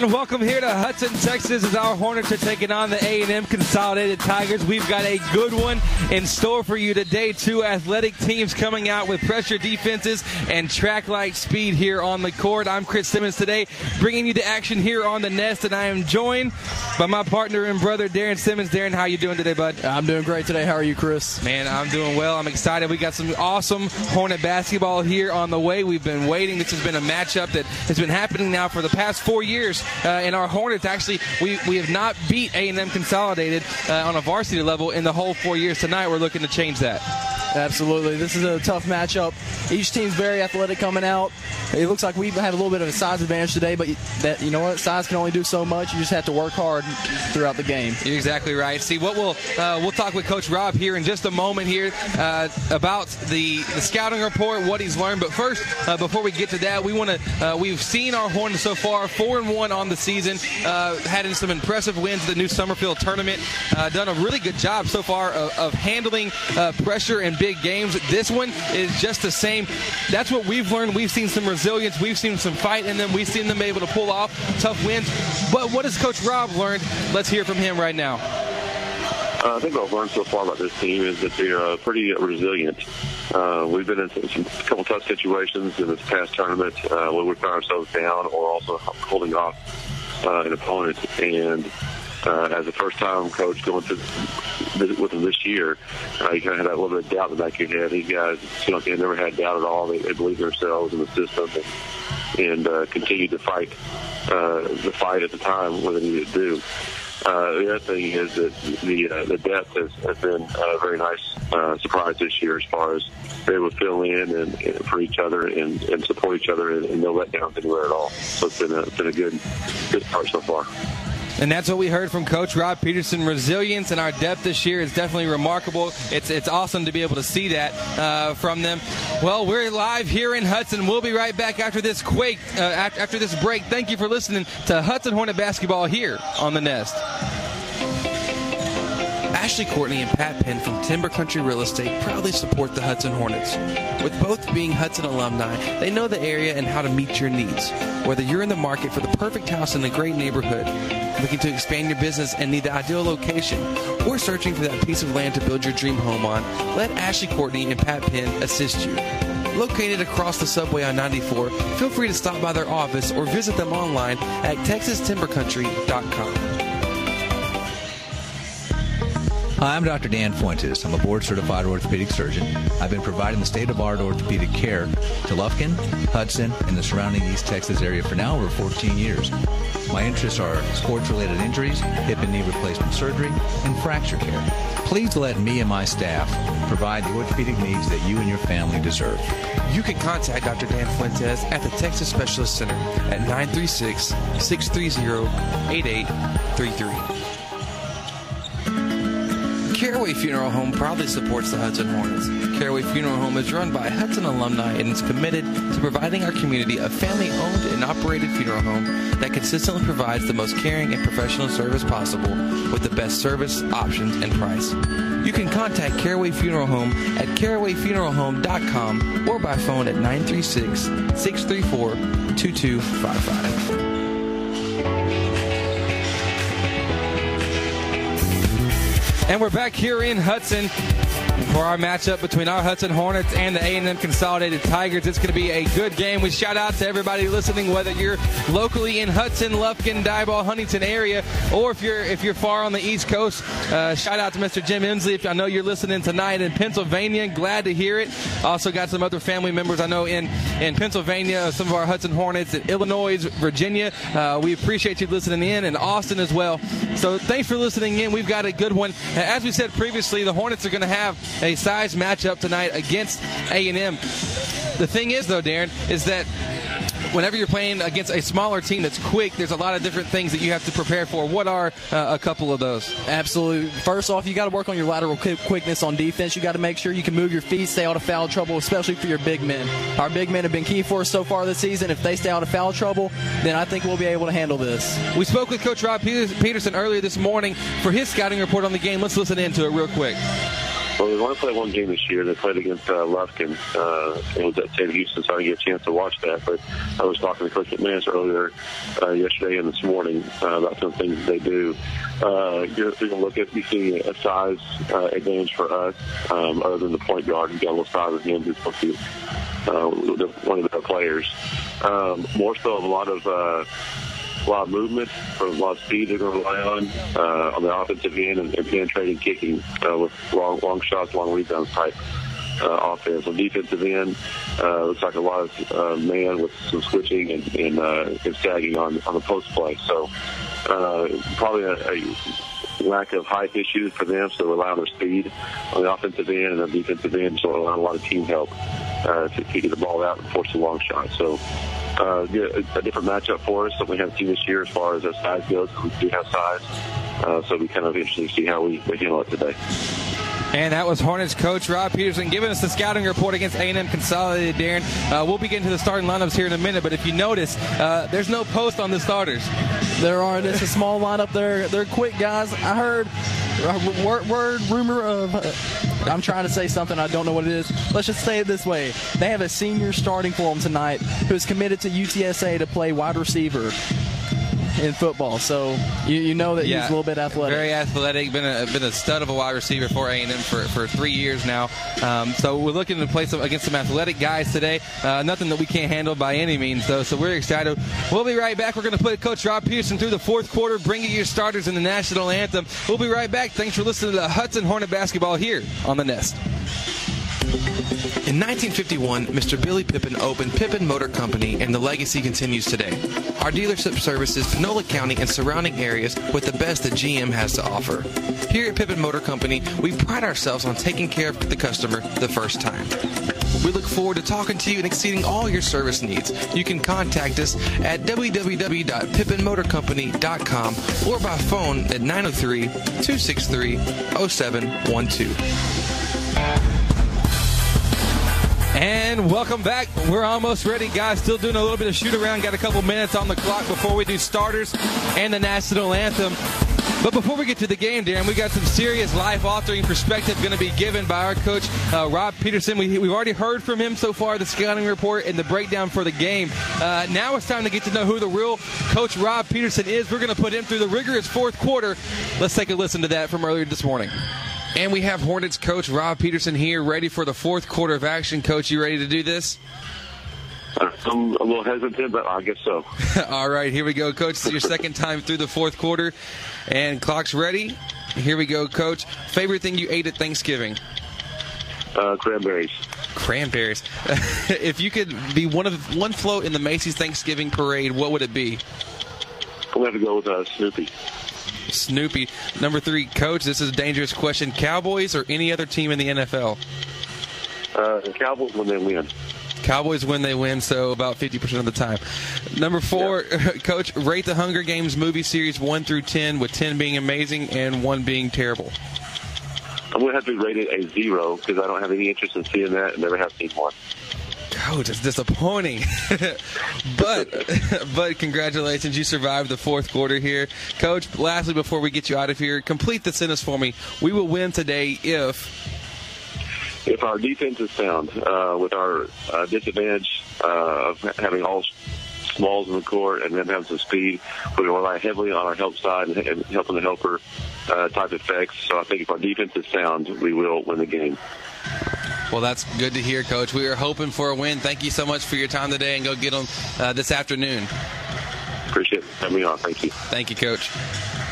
And welcome here to Hudson, Texas, as our Hornets are taking on the A&M Consolidated Tigers. We've got a good one in store for you today. Two athletic teams coming out with pressure defenses and track-like speed here on the court. I'm Chris Simmons today, bringing you the action here on the Nest, and I am joined by my partner and brother Darren Simmons. Darren, how you doing today, bud? I'm doing great today. How are you, Chris? Man, I'm doing well. I'm excited. We got some awesome Hornet basketball here on the way. We've been waiting. This has been a matchup that has been happening now for the past four years uh, in our Hornets. Actually, we, we have not beat A&M Consolidated uh, on a varsity level in the whole four years. Tonight, we're looking to change that. Absolutely. This is a tough matchup. Each team's very athletic coming out. It looks like we have a little bit of a size advantage today, but that you know what, size can only do so much. You just have to work hard throughout the game. You're exactly right. See, what we'll uh, we'll talk with Coach Rob here in just a moment here uh, about the the scouting report, what he's learned. But first, uh, before we get to that, we want to uh, we've seen our Hornets so far four and one on the season, uh, had some impressive wins at the new Summerfield tournament, uh, done a really good job so far of, of handling pressure and big games. This one is just the same. That's what we've learned. We've seen some resilience. We've seen some fight in them. We've seen them able to pull off tough wins. But what has Coach Rob learned? Let's hear from him right now. Uh, I think what I've learned so far about this team is that they're uh, pretty resilient. Uh, we've been in some, some couple tough situations in this past tournament uh, where we found ourselves down or also holding off uh, an opponent. And uh, as a first-time coach going through visit with them this year, uh, you kind of had that little bit of doubt in the back of your head. These guys, you know, they never had doubt at all. They, they believe in themselves and the system, and, and uh, continued to fight uh, the fight at the time what they needed to do. Uh, the other thing is that the uh, the depth has, has been a very nice uh, surprise this year as far as able to fill in and, and for each other and, and support each other and, and no letdowns anywhere at all. So it's been a, it's been a good good start so far. And that's what we heard from Coach Rob Peterson. Resilience and our depth this year is definitely remarkable. It's it's awesome to be able to see that uh, from them. Well, we're live here in Hudson. We'll be right back after this quake, uh, after this break. Thank you for listening to Hudson Hornet basketball here on the Nest. Ashley Courtney and Pat Penn from Timber Country Real Estate proudly support the Hudson Hornets. With both being Hudson alumni, they know the area and how to meet your needs. Whether you're in the market for the perfect house in a great neighborhood, looking to expand your business and need the ideal location, or searching for that piece of land to build your dream home on, let Ashley Courtney and Pat Penn assist you. Located across the subway on 94, feel free to stop by their office or visit them online at texastimbercountry.com. Hi, I'm Dr. Dan Fuentes. I'm a board certified orthopedic surgeon. I've been providing the state of art orthopedic care to Lufkin, Hudson, and the surrounding East Texas area for now over 14 years. My interests are sports related injuries, hip and knee replacement surgery, and fracture care. Please let me and my staff provide the orthopedic needs that you and your family deserve. You can contact Dr. Dan Fuentes at the Texas Specialist Center at 936 630 8833. Caraway Funeral Home proudly supports the Hudson Hornets. Caraway Funeral Home is run by Hudson alumni and is committed to providing our community a family owned and operated funeral home that consistently provides the most caring and professional service possible with the best service, options, and price. You can contact Caraway Funeral Home at carawayfuneralhome.com or by phone at 936 634 2255. And we're back here in Hudson for our matchup between our Hudson Hornets and the A&M Consolidated Tigers. It's going to be a good game. We shout out to everybody listening, whether you're locally in Hudson, Lufkin, Diboll, Huntington area, or if you're if you're far on the East Coast. Uh, shout out to Mr. Jim Emsley. If I know you're listening tonight in Pennsylvania, glad to hear it. Also got some other family members I know in in Pennsylvania, some of our Hudson Hornets in Illinois, Virginia. Uh, we appreciate you listening in, and Austin as well. So thanks for listening in. We've got a good one. As we said previously, the Hornets are going to have a size matchup tonight against A&M. The thing is, though, Darren, is that whenever you're playing against a smaller team that's quick, there's a lot of different things that you have to prepare for. What are uh, a couple of those? Absolutely. First off, you got to work on your lateral quickness on defense. You got to make sure you can move your feet, stay out of foul trouble, especially for your big men. Our big men have been key for us so far this season. If they stay out of foul trouble, then I think we'll be able to handle this. We spoke with Coach Rob Peterson earlier this morning for his scouting report on the game. Let's listen into it real quick. Well, they've only played one game this year. They played against uh, Lufkin. Uh, it was at Sam Houston, so I didn't get a chance to watch that. But I was talking to Coach McManus earlier uh, yesterday and this morning uh, about some things they do. Uh, you're, going to look at you see a size uh, advantage for us, um, other than the point guard. He's got a little size him. He's supposed to uh, one of the players. Um, more so, a lot of. Uh, a lot of movement, a lot of speed they're going to rely on uh, on the offensive end and, and penetrating kicking uh, with long, long shots, long rebounds type uh, offense. On defensive end, uh, looks like a lot of uh, man with some switching and, and, uh, and sagging on, on the post play. So uh, probably a, a lack of height issues for them, so rely on their speed on the offensive end and the defensive end, so a lot of team help uh, to, to get the ball out and force a long shot. So uh, a different matchup for us that we haven't seen this year as far as our size goes. We do have size, uh, so it'll be kind of interesting to see how we, we handle it today. And that was Hornets coach Rob Peterson giving us the scouting report against A&M Consolidated. Darren, uh, we'll be getting to the starting lineups here in a minute, but if you notice, uh, there's no post on the starters. There aren't. It's a small lineup. They're they're quick guys. I heard uh, word, word rumor of. Uh, I'm trying to say something. I don't know what it is. Let's just say it this way: they have a senior starting for them tonight who is committed to UTSA to play wide receiver in football. So you, you know that yeah, he's a little bit athletic. Very athletic. Been a been a stud of a wide receiver for A&M for, for three years now. Um, so we're looking to play some against some athletic guys today. Uh, nothing that we can't handle by any means, though. So we're excited. We'll be right back. We're going to put Coach Rob Peterson through the fourth quarter, bringing your starters in the national anthem. We'll be right back. Thanks for listening to the Hudson Hornet basketball here on the Nest. In 1951, Mr. Billy Pippin opened Pippin Motor Company, and the legacy continues today. Our dealership services Panola County and surrounding areas with the best that GM has to offer. Here at Pippin Motor Company, we pride ourselves on taking care of the customer the first time. We look forward to talking to you and exceeding all your service needs. You can contact us at www.pippinmotorcompany.com or by phone at 903 263 0712. And welcome back. We're almost ready, guys. Still doing a little bit of shoot around. Got a couple minutes on the clock before we do starters and the national anthem. But before we get to the game, Darren, we got some serious life altering perspective going to be given by our coach, uh, Rob Peterson. We, have already heard from him so far, the scouting report and the breakdown for the game. Uh, now it's time to get to know who the real coach Rob Peterson is. We're going to put him through the rigorous fourth quarter. Let's take a listen to that from earlier this morning. And we have Hornets coach Rob Peterson here, ready for the fourth quarter of action. Coach, you ready to do this? I'm a little hesitant, but I guess so. All right, here we go, Coach. It's your second time through the fourth quarter, and clock's ready. Here we go, Coach. Favorite thing you ate at Thanksgiving? Uh, cranberries. Cranberries. if you could be one of one float in the Macy's Thanksgiving parade, what would it be? I'm going to go with uh, Snoopy. Snoopy. Number three, coach. This is a dangerous question. Cowboys or any other team in the NFL? Uh, the Cowboys when they win. Cowboys when they win, so about 50% of the time. Number four, coach, rate the Hunger Games movie series 1 through 10, with 10 being amazing and 1 being terrible. I'm going to have to rate it a zero because I don't have any interest in seeing that and never have seen one. Coach, it's disappointing. but but congratulations, you survived the fourth quarter here. Coach, lastly, before we get you out of here, complete the sentence for me. We will win today if if our defense is sound, uh, with our uh, disadvantage uh, of having all smalls in the court and then having some speed, we're rely heavily on our help side and, and helping the helper uh, type effects. So I think if our defense is sound, we will win the game. Well, that's good to hear, Coach. We are hoping for a win. Thank you so much for your time today, and go get them uh, this afternoon. Appreciate it. Having me on. Thank you. Thank you, Coach.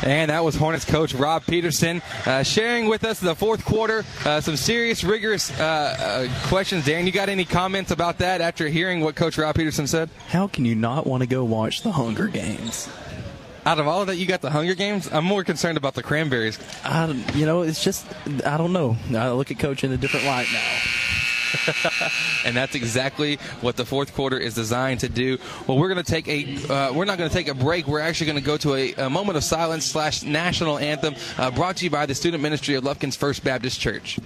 And that was Hornets coach Rob Peterson uh, sharing with us the fourth quarter uh, some serious, rigorous uh, uh questions. Dan, you got any comments about that after hearing what Coach Rob Peterson said? How can you not want to go watch the Hunger Games? Out of all of that, you got the Hunger Games. I'm more concerned about the cranberries. I, you know, it's just I don't know. I look at Coach in a different light now. and that's exactly what the fourth quarter is designed to do. Well, we're going to take a uh, we're not going to take a break. We're actually going to go to a, a, moment of silence slash national anthem uh, brought to you by the student ministry of Lufkin's First Baptist Church.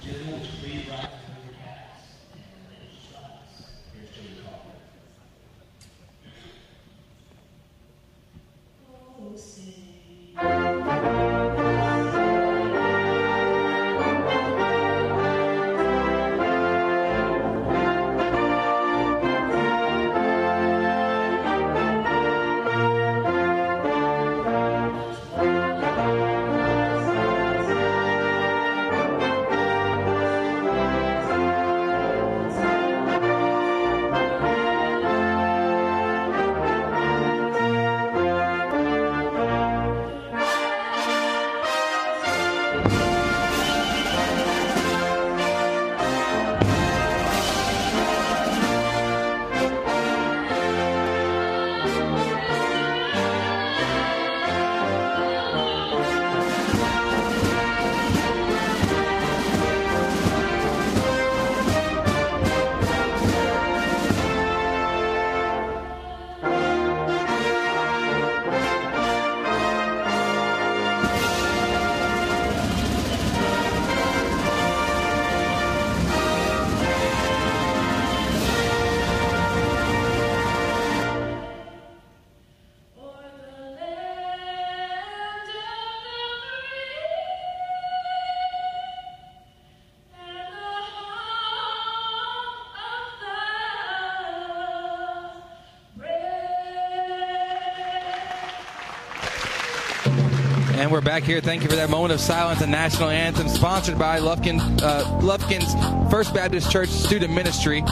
Back here. Thank you for that moment of silence and national anthem, sponsored by Lufkin, uh, Lufkin's First Baptist Church Student Ministry.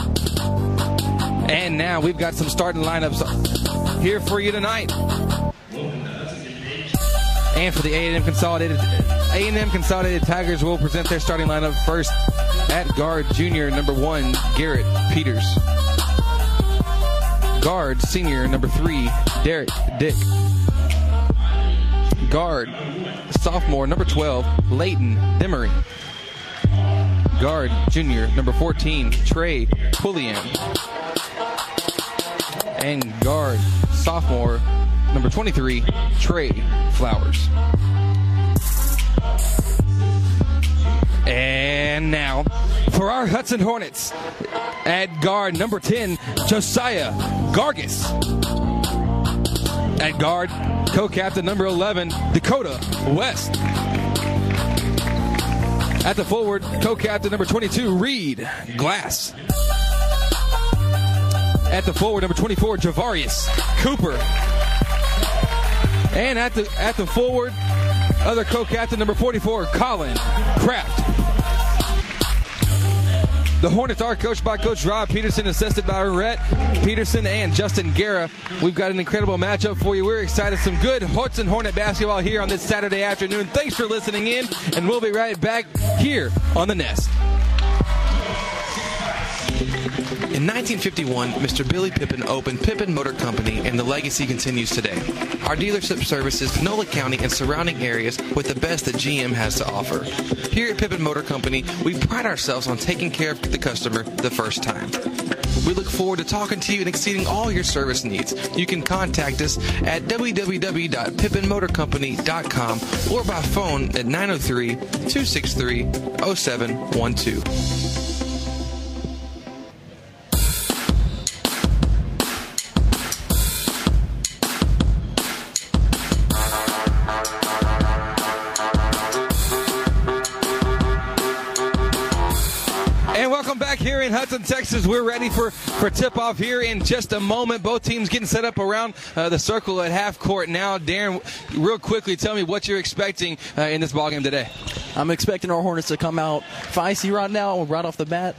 And now we've got some starting lineups here for you tonight. And for the A&M Consolidated A&M Consolidated Tigers will present their starting lineup first at guard junior number one Garrett Peters. Guard senior number three Derek Dick guard, sophomore, number 12, Leighton Demery. Guard, junior, number 14, Trey Pulliam. And guard, sophomore, number 23, Trey Flowers. And now, for our Hudson Hornets, at guard, number 10, Josiah Gargis. At guard, co-captain number 11, Dakota West. At the forward, co-captain number 22, Reed Glass. At the forward, number 24, Javarius Cooper. And at the at the forward, other co-captain number 44, Colin Kraft. The Hornets are coached by Coach Rob Peterson, assisted by Rhett Peterson and Justin Guerra. We've got an incredible matchup for you. We're excited. Some good Hudson Hornet basketball here on this Saturday afternoon. Thanks for listening in, and we'll be right back here on the Nest. In 1951, Mr. Billy Pippin opened Pippin Motor Company, and the legacy continues today. Our dealership services Panola County and surrounding areas with the best that GM has to offer. Here at Pippin Motor Company, we pride ourselves on taking care of the customer the first time. We look forward to talking to you and exceeding all your service needs. You can contact us at www.pippinmotorcompany.com or by phone at 903 263 0712. Here in Texas. We're ready for, for tip off here in just a moment. Both teams getting set up around uh, the circle at half court now. Darren, real quickly, tell me what you're expecting uh, in this ballgame today. I'm expecting our Hornets to come out feisty right now, right off the bat.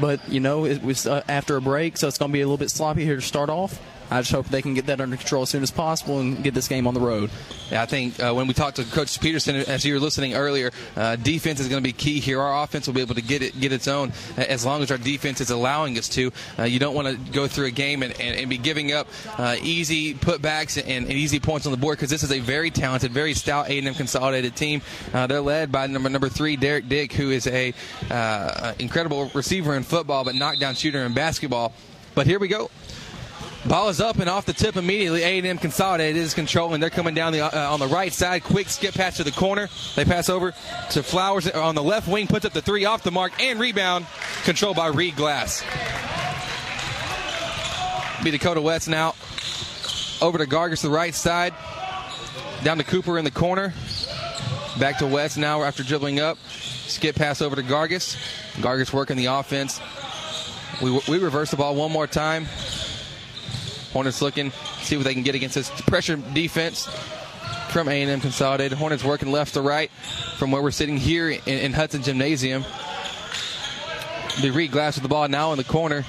But, you know, it was uh, after a break, so it's going to be a little bit sloppy here to start off. I just hope they can get that under control as soon as possible and get this game on the road. Yeah, I think uh, when we talked to Coach Peterson, as you were listening earlier, uh, defense is going to be key here. Our offense will be able to get it, get its own as long as our defense is allowing us to. Uh, you don't want to go through a game and, and, and be giving up uh, easy putbacks and, and, easy points on the board because this is a very talented, very stout A&M consolidated team. Uh, they're led by number number three, Derek Dick, who is a uh, incredible receiver in football, but knockdown shooter in basketball. But here we go. Ball is up and off the tip immediately. A&M Consolidated is controlling. They're coming down the uh, on the right side. Quick skip pass to the corner. They pass over to Flowers on the left wing. Puts up the three off the mark and rebound. Controlled by Reed Glass. Be Dakota West now. Over to Gargis the right side. Down to Cooper in the corner. Back to West now after dribbling up. Skip pass over to Gargis. Gargis working the offense. We, we reverse the ball one more time. Hornets looking, see what they can get against this pressure defense from A&M Consolidated. Hornets working left to right from where we're sitting here in, in Hudson Gymnasium. The Reed Glass with the ball now in the corner.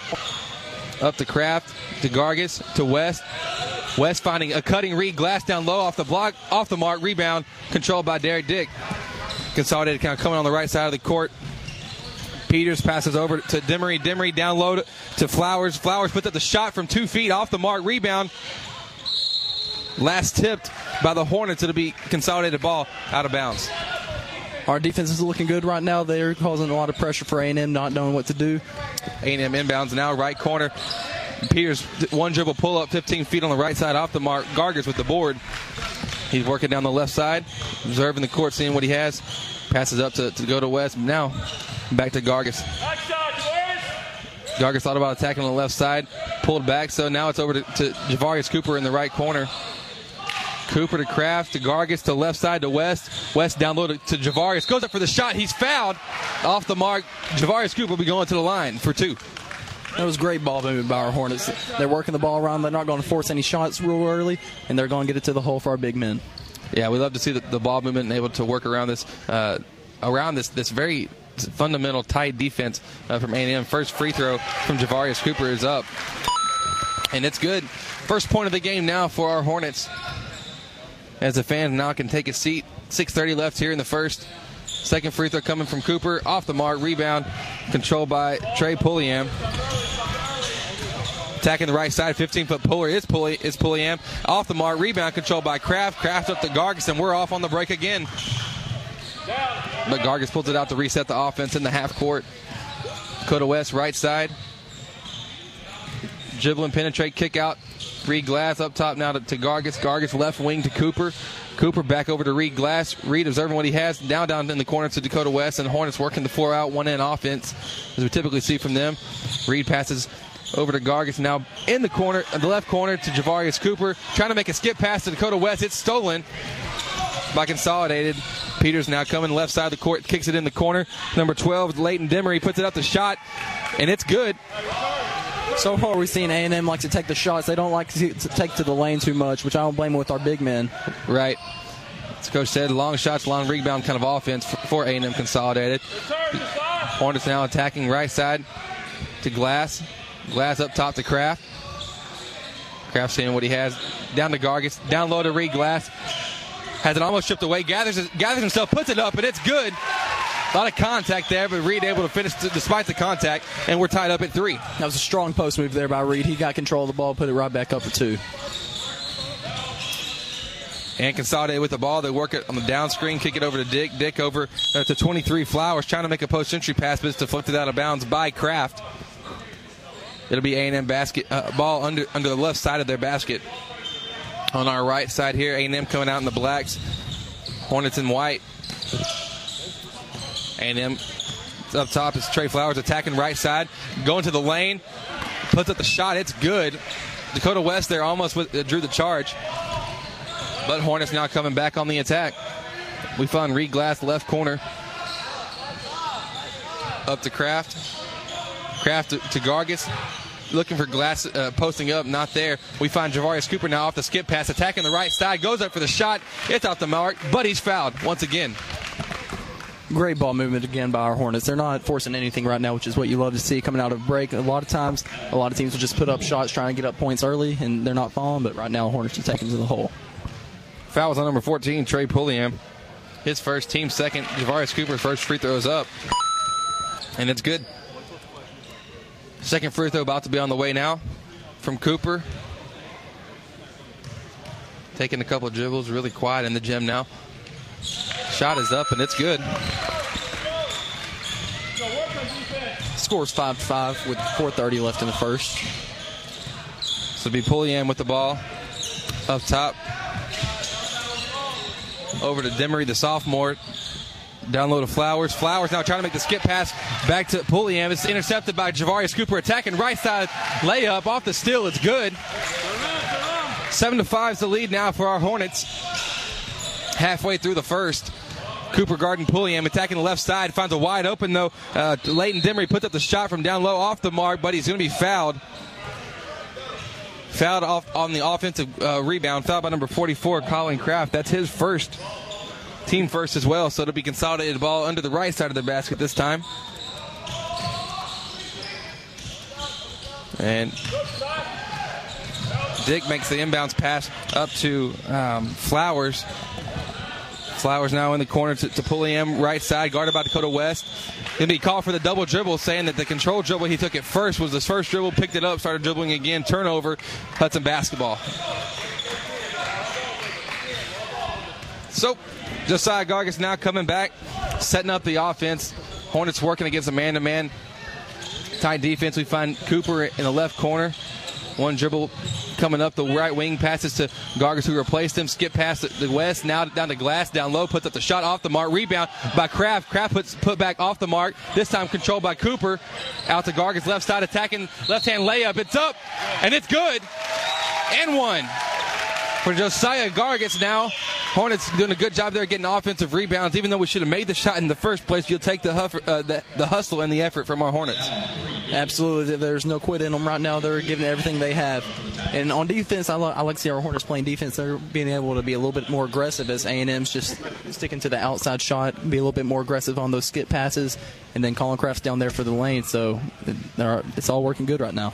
Up to Kraft, to Gargis, to West. West finding a cutting Reed Glass down low off the block, off the mark, rebound controlled by Derek Dick. Consolidated kind of coming on the right side of the court. Peters passes over to Demery. Demery down low to Flowers. Flowers puts up the shot from two feet off the mark. Rebound. Last tipped by the Hornets. It'll be consolidated ball out of bounds. Our defense is looking good right now. They're causing a lot of pressure for A&M, not knowing what to do. A&M inbounds now, right corner. Peters, one dribble pull up, 15 feet on the right side off the mark. Gargis with the board. He's working down the left side, observing the court, seeing what he has. Passes up to, to go to West. Now Back to Gargis. Gargis thought about attacking on the left side, pulled back, so now it's over to, to Javarius Cooper in the right corner. Cooper to Kraft to Gargis to left side to West. West down low to, to Javarius. Goes up for the shot. He's fouled. Off the mark. Javarius Cooper will be going to the line for two. That was great ball movement by our Hornets. They're working the ball around. They're not going to force any shots real early, and they're going to get it to the hole for our big men. Yeah, we love to see the, the ball movement and able to work around this uh, around this this very fundamental tight defense uh, from A&M. First free throw from Javarius Cooper is up, and it's good. First point of the game now for our Hornets. As the fans now can take a seat. 6:30 left here in the first. Second free throw coming from Cooper, off the mark, rebound, controlled by Trey Pulliam. Attacking the right side, 15 foot puller is Pulli is Pulliam. Off the mark, rebound controlled by Kraft. Kraft up to Gargis, and we're off on the break again. But Gargis pulls it out to reset the offense in the half court. Dakota West, right side. Dribble and penetrate, kick out. Reed Glass up top now to, to Gargis. Gargis left wing to Cooper. Cooper back over to Reed Glass. Reed observing what he has. Down, down in the corner to Dakota West. And Hornets working the four out, one in offense, as we typically see from them. Reed passes over to Gargis. Now in the corner, the left corner to Javarius Cooper. Trying to make a skip pass to Dakota West. It's stolen by Consolidated. Peters now coming left side of the court, kicks it in the corner. Number 12, Leighton Demery puts it up the shot, and it's good. So far, we've seen A&M like to take the shots. They don't like to take to the lane too much, which I don't blame them with our big men. Right. As Coach said, long shots, long rebound kind of offense for A&M Consolidated. Hornets now attacking right side to Glass. Glass up top to Kraft. Kraft seeing what he has. Down to Gargis. Down low to Reed Glass has it almost chipped away, gathers gathers himself, puts it up, and it's good. A lot of contact there, but Reed able to finish despite the contact, and we're tied up at three. That was a strong post move there by Reed. He got control of the ball, put it right back up for two. And Consolidated with the ball. They work it on the down screen, kick it over to Dick. Dick over uh, to 23 Flowers, trying to make a post entry pass, but it's deflected out of bounds by Kraft. It'll be A&M basket uh, ball under under the left side of their basket on our right side here. A&M coming out in the blacks. Hornets in white. A&M up top is Trey Flowers attacking right side, going to the lane, puts up the shot. It's good. Dakota West there almost with, uh, drew the charge, but Hornets now coming back on the attack. We find Reed Glass left corner. Up to Kraft. Kraft to, to Gargis looking for Glass uh, posting up, not there. We find Javarius Cooper now off the skip pass, attacking the right side, goes up for the shot. It's off the mark, but he's fouled once again. great ball movement again by our Hornets. They're not forcing anything right now, which is what you love to see coming out of break. A lot of times, a lot of teams will just put up shots trying to get up points early, and they're not falling. But right now, Hornets are taking to the hole. Fouls on number 14, Trey Pulliam. His first, team second. Javarius Cooper's first free throw is up. And it's good. Second free throw about to be on the way now from Cooper. Taking a couple dribbles, really quiet in the gym now. Shot is up and it's good. Scores 5 5 with 4:30 left in the first. So it'll be Pulliam with the ball up top. Over to Demery, the sophomore. Down of Flowers. Flowers now trying to make the skip pass back to Pulliam. It's intercepted by Javarius Cooper attacking right side layup off the steal. It's good. Seven to five is the lead now for our Hornets. Halfway through the first. Cooper Garden Pulliam attacking the left side. Finds a wide open, though. Uh, Leighton Demery puts up the shot from down low off the mark, but he's going to be fouled. Fouled off on the offensive uh, rebound. Fouled by number 44, Colin Kraft. That's his first. Team first as well, so it'll be consolidated ball under the right side of the basket this time. And Dick makes the inbounds pass up to um, Flowers. Flowers now in the corner to, to Pulliam, right side, guarded by Dakota West. Gonna be called for the double dribble, saying that the control dribble he took at first was his first dribble, picked it up, started dribbling again, turnover, Hudson basketball. So, Josiah Gargis now coming back, setting up the offense. Hornets working against a man-to-man tight defense. We find Cooper in the left corner. One dribble coming up the right wing, passes to Gargis who replaced him. Skip past the West, now down to Glass, down low, puts up the shot off the mark. Rebound by Kraft. Kraft puts put back off the mark. This time controlled by Cooper. Out to Gargis left side, attacking left hand layup. It's up and it's good. And one for Josiah Gargis now. Hornets doing a good job there getting offensive rebounds. Even though we should have made the shot in the first place, you'll take the, huff, uh, the, the hustle and the effort from our Hornets. Absolutely, there's no quit in them right now. They're giving everything they have. And on defense, I, lo- I like to see our Hornets playing defense. They're being able to be a little bit more aggressive as A&M's just sticking to the outside shot, be a little bit more aggressive on those skip passes, and then Colin Kraft's down there for the lane. So it's all working good right now.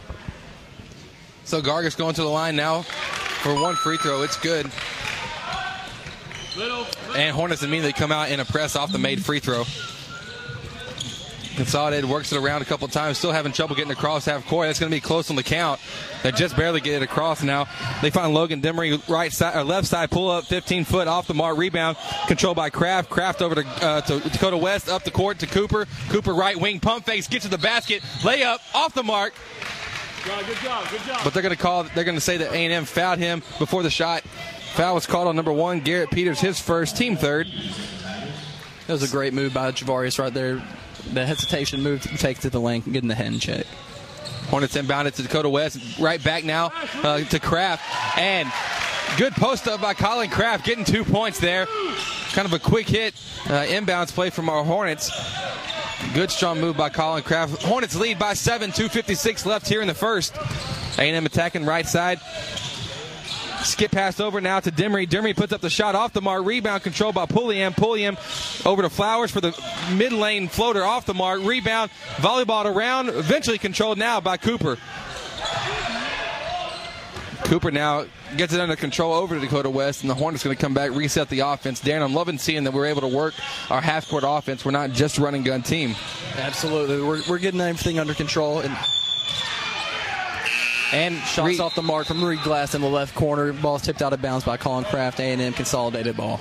So Gargis going to the line now for one free throw. It's good. And Hornets immediately come out in a press off the made free throw. Consolidated works it around a couple times, still having trouble getting across half court. That's going to be close on the count. They just barely get it across now. They find Logan Demery right side or left side pull up, 15 foot off the mark rebound, controlled by Kraft. Kraft over to, uh, to Dakota West, up the court to Cooper. Cooper right wing pump fakes, gets to the basket, layup off the mark. Good job, good job. But they're going to call. They're going to say that A&M fouled him before the shot. Foul was called on number one, Garrett Peters, his first, team third. That was a great move by Javarius right there. The hesitation move to take to the lane, getting the hand check. Hornets inbounded to Dakota West. Right back now uh, to Kraft. And good post up by Colin Kraft, getting two points there. Kind of a quick hit uh, inbounds play from our Hornets. Good strong move by Colin Kraft. Hornets lead by seven, 256 left here in the first. A&M attacking right side. Skip pass over now to Demery. Demery puts up the shot off the mark. Rebound controlled by Pulliam. Pulliam over to Flowers for the mid lane floater off the mark. Rebound, volleyball around, eventually controlled now by Cooper. Cooper now gets it under control over to Dakota West, and the Hornets going to come back, reset the offense. Dan, I'm loving seeing that we're able to work our half court offense. We're not just running gun team. Absolutely, we're, we're getting everything under control. And And shots Reed- off the mark from Reed Glass in the left corner. Ball's tipped out of bounds by Colin Kraft. A&M consolidated ball.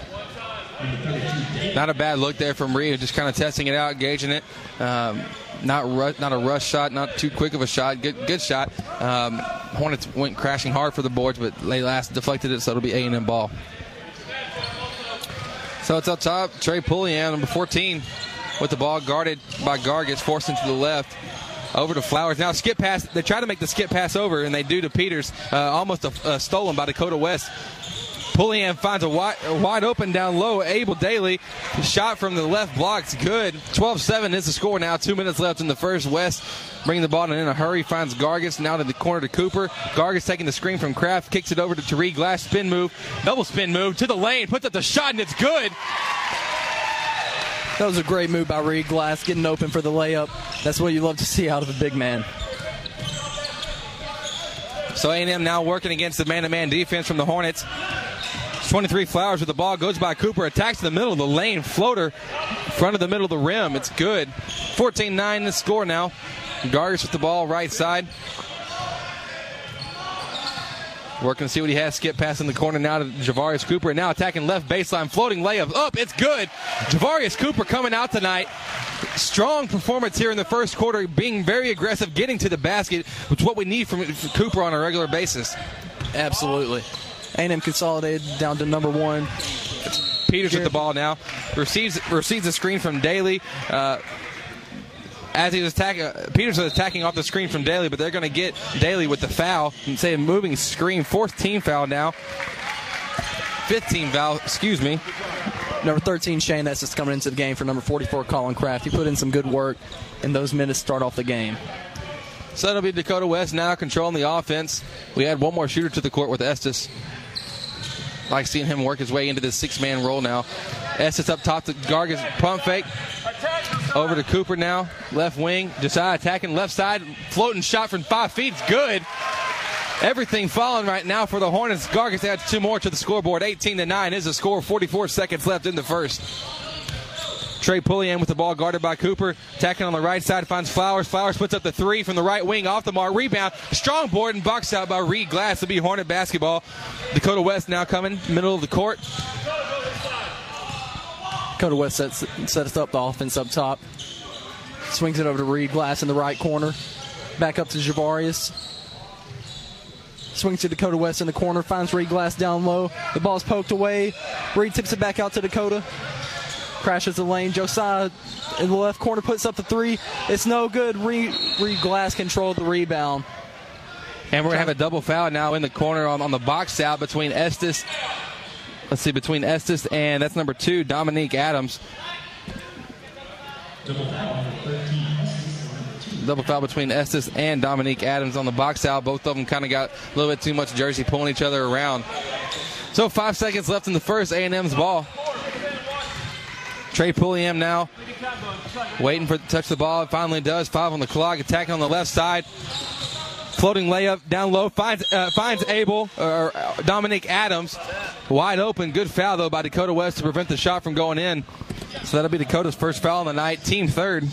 Not a bad look there from Reed, just kind of testing it out, gauging it. Um, not not a rush shot, not too quick of a shot. Good good shot. Um, Hornets went crashing hard for the boards, but they last deflected it, so it'll be A and M ball. So it's up top. Trey Pulliam, number 14, with the ball guarded by Gargis, forced into the left. Over to Flowers. Now skip pass. They try to make the skip pass over, and they do to Peters. Uh, almost a, uh, stolen by Dakota West. Pulliam finds a wide, a wide open down low. Abel Daly shot from the left block's good. 12-7 is the score now. Two minutes left in the first. West bringing the ball in a hurry. Finds Gargis now to the corner to Cooper. Gargis taking the screen from Kraft. Kicks it over to Tariq Glass. Spin move. Double spin move to the lane. Puts up the shot and it's good. That was a great move by Reed Glass, getting open for the layup. That's what you love to see out of a big man. So A&M now working against the man-to-man defense from the Hornets. 23 Flowers with the ball goes by Cooper, attacks the middle of the lane, floater, front of the middle of the rim. It's good. 14-9 the score now. Gargis with the ball right side. Working to see what he has. Skip pass in the corner now to Javarius Cooper. And now attacking left baseline. Floating layup up. It's good. Javarius Cooper coming out tonight. Strong performance here in the first quarter, being very aggressive, getting to the basket, which is what we need from Cooper on a regular basis. Absolutely. A&M consolidated down to number one. Peters with the ball now. Receives receives a screen from Daly. Uh, as he was attacking, uh, Peters is attacking off the screen from Daly, but they're going to get Daly with the foul and say a moving screen. Fourth team foul now. 15 foul, excuse me. Number 13, Shane Estes coming into the game for number 44, Colin Kraft. He put in some good work in those minutes start off the game. So it'll be Dakota West now controlling the offense. We add one more shooter to the court with Estes. Like seeing him work his way into this six man role now. Estes up top to Gargis, pump fake. Over to Cooper now, left wing. Josiah attacking left side, floating shot from five feet. It's good. Everything falling right now for the Hornets. Gargis adds two more to the scoreboard. 18 to 9 is the score. 44 seconds left in the first. Trey Pulliam with the ball guarded by Cooper. Attacking on the right side finds Flowers. Flowers puts up the three from the right wing off the mark. Rebound. Strong board and box out by Reed Glass. to be Hornet basketball. Dakota West now coming, middle of the court. Dakota West sets, sets up the offense up top. Swings it over to Reed Glass in the right corner. Back up to Javarius. Swings to Dakota West in the corner. Finds Reed Glass down low. The ball's poked away. Reed tips it back out to Dakota. Crashes the lane. Josiah in the left corner puts up the three. It's no good. Reed, Reed Glass controlled the rebound. And we're going to have a double foul now in the corner on, on the box out between Estes. Let's see, between Estes and that's number two, Dominique Adams. Double foul between Estes and Dominique Adams on the box out. Both of them kind of got a little bit too much jersey pulling each other around. So five seconds left in the first. A&M's ball. Trey Pulliam now waiting for to touch the ball. It finally does. Five on the clock. Attacking on the left side. Floating layup down low. Finds uh, finds Abel or Dominic Adams wide open. Good foul though by Dakota West to prevent the shot from going in. So that'll be Dakota's first foul on the night. Team third.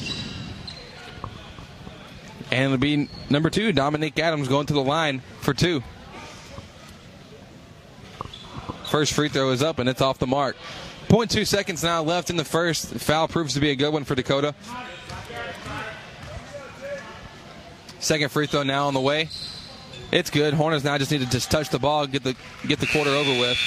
And it'll be number two, Dominic Adams going to the line for two. First free throw is up and it's off the mark. 0.2 seconds now left in the first. Foul proves to be a good one for Dakota. Second free throw now on the way. It's good. Hornets now just need to just touch the ball, get the get the quarter over with.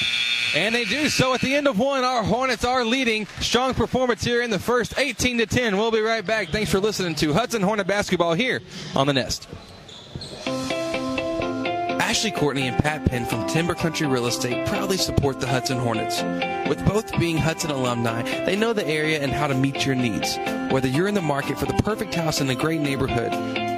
And they do so at the end of one. Our Hornets are leading. Strong performance here in the first, 18 to 10. We'll be right back. Thanks for listening to Hudson Hornet basketball here on the Nest. Ashley Courtney and Pat Penn from Timber Country Real Estate proudly support the Hudson Hornets. With both being Hudson alumni, they know the area and how to meet your needs. Whether you're in the market for the perfect house in a great neighborhood,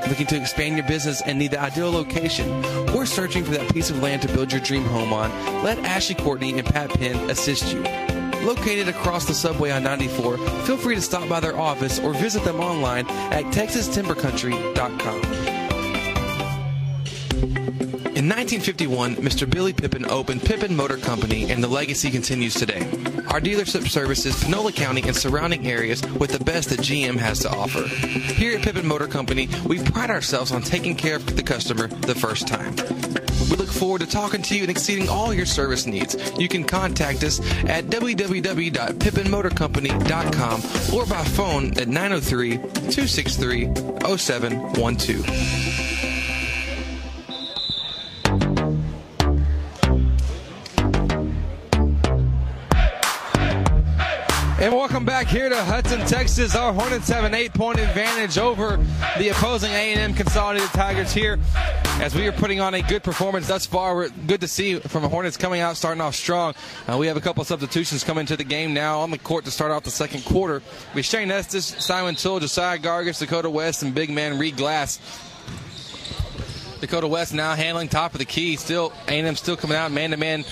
looking to expand your business and need the ideal location, or searching for that piece of land to build your dream home on, let Ashley Courtney and Pat Penn assist you. Located across the subway on 94, feel free to stop by their office or visit them online at texastimbercountry.com. In 1951, Mr. Billy Pippin opened Pippin Motor Company, and the legacy continues today. Our dealership services Panola County and surrounding areas with the best that GM has to offer. Here at Pippin Motor Company, we pride ourselves on taking care of the customer the first time. We look forward to talking to you and exceeding all your service needs. You can contact us at www.pippinmotorcompany.com or by phone at 903 263 0712. And welcome back here to Hudson, Texas. Our Hornets have an eight-point advantage over the opposing A&M Consolidated Tigers here, as we are putting on a good performance thus far. We're good to see from the Hornets coming out, starting off strong. Uh, we have a couple substitutions coming to the game now on the court to start off the second quarter. We Shane Estes, Simon Till, Josiah Gargis, Dakota West, and big man Reed Glass. Dakota West now handling top of the key. Still A&M still coming out man to man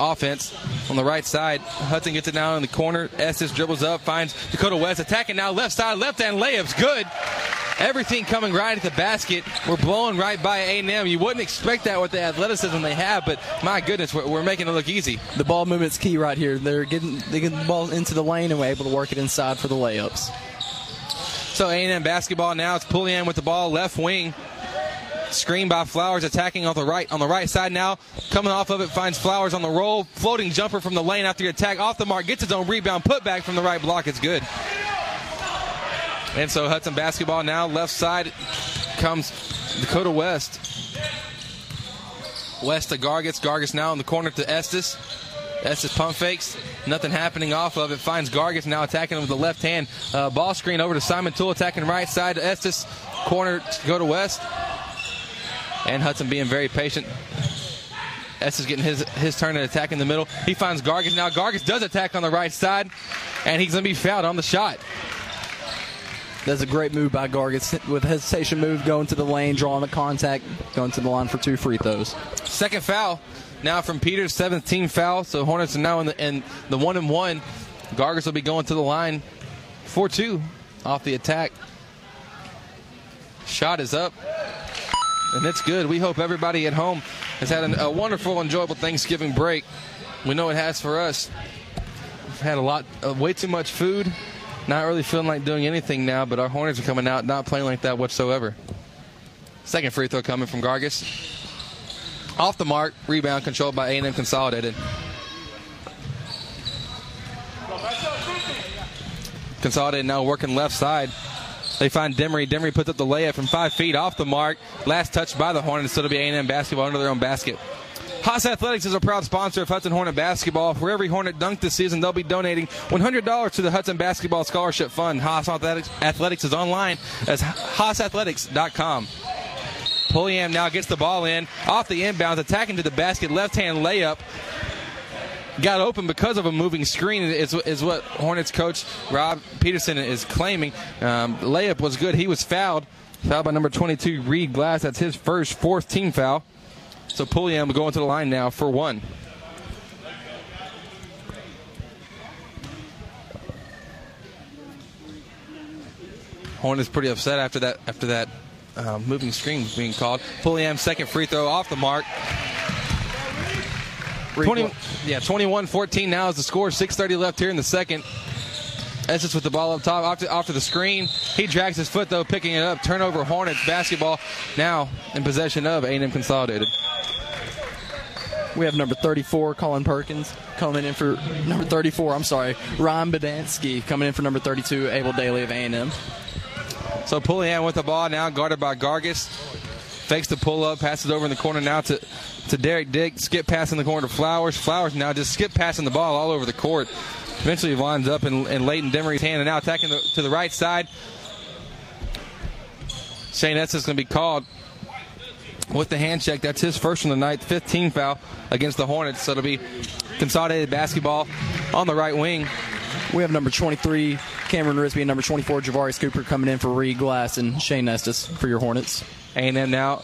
offense on the right side. Hudson gets it now in the corner. Estes dribbles up, finds Dakota West attacking now left side, left hand layups, good. Everything coming right at the basket. We're blowing right by A&M. You wouldn't expect that with the athleticism they have, but my goodness, we're, we're making it look easy. The ball movement's key right here. They're getting they get the ball into the lane and we're able to work it inside for the layups. So A&M basketball now. It's Pulliam with the ball, left wing. Screen by Flowers attacking on the right on the right side now. Coming off of it, finds Flowers on the roll. Floating jumper from the lane after the attack off the mark. Gets his own rebound. Put back from the right block. It's good. And so Hudson basketball now. Left side comes Dakota West. West to Gargis. Gargis now in the corner to Estes. Estes pump fakes. Nothing happening off of it. Finds Gargis now attacking him with the left hand. Uh, ball screen over to Simon Tool attacking right side to Estes. Corner to go to West. And Hudson being very patient. Estes getting his his turn at attack in the middle. He finds Gargis now. Gargis does attack on the right side, and he's going to be fouled on the shot. That's a great move by Gargis with hesitation move, going to the lane, drawing the contact, going to the line for two free throws. Second foul now from Peters, 17 foul. So Hornets are now in the, in the one and one. Gargis will be going to the line for two off the attack. Shot is up, and it's good. We hope everybody at home has had an, a wonderful, enjoyable Thanksgiving break. We know it has for us. We've had a lot, uh, way too much food. Not really feeling like doing anything now, but our Hornets are coming out not playing like that whatsoever. Second free throw coming from Gargis. Off the mark, rebound controlled by A&M Consolidated. Consolidated now working left side. They find Demery. Demery puts up the layup from five feet off the mark. Last touch by the Hornets, so it'll be A&M basketball under their own basket. Haas Athletics is a proud sponsor of Hudson Hornet basketball. For every Hornet dunk this season, they'll be donating $100 to the Hudson Basketball Scholarship Fund. Haas Athletics is online as haasathletics.com. Pulliam now gets the ball in off the inbounds, attacking to the basket, left hand layup. Got open because of a moving screen, is, is what Hornets coach Rob Peterson is claiming. Um, layup was good. He was fouled. Fouled by number 22, Reed Glass. That's his first, fourth team foul. So Pulliam going to the line now for one. Hornets pretty upset after that after that uh, moving screen being called. Pulliam second free throw off the mark. 20, yeah, 21-14 now is the score. 6.30 left here in the second. Estes with the ball up top, off to, off to the screen. He drags his foot, though, picking it up. Turnover, Hornets basketball now in possession of A&M Consolidated. We have number 34, Colin Perkins, coming in for number 34. I'm sorry, Ryan Badansky coming in for number 32, Abel Daly of A&M. So Pulliam with the ball now, guarded by Gargis. Fakes the pull up, passes over in the corner now to, to Derek Dick. Skip pass in the corner to Flowers. Flowers now just skip passing the ball all over the court. Eventually lines up in, in Leighton Demery's hand and now attacking the, to the right side. Shane Estes is going to be called with the hand check. That's his first from the night, 15 foul against the Hornets. So it'll be consolidated basketball on the right wing. We have number 23, Cameron Risby, and number 24, Javarius Cooper coming in for Reed Glass and Shane Estes for your Hornets. A&M now.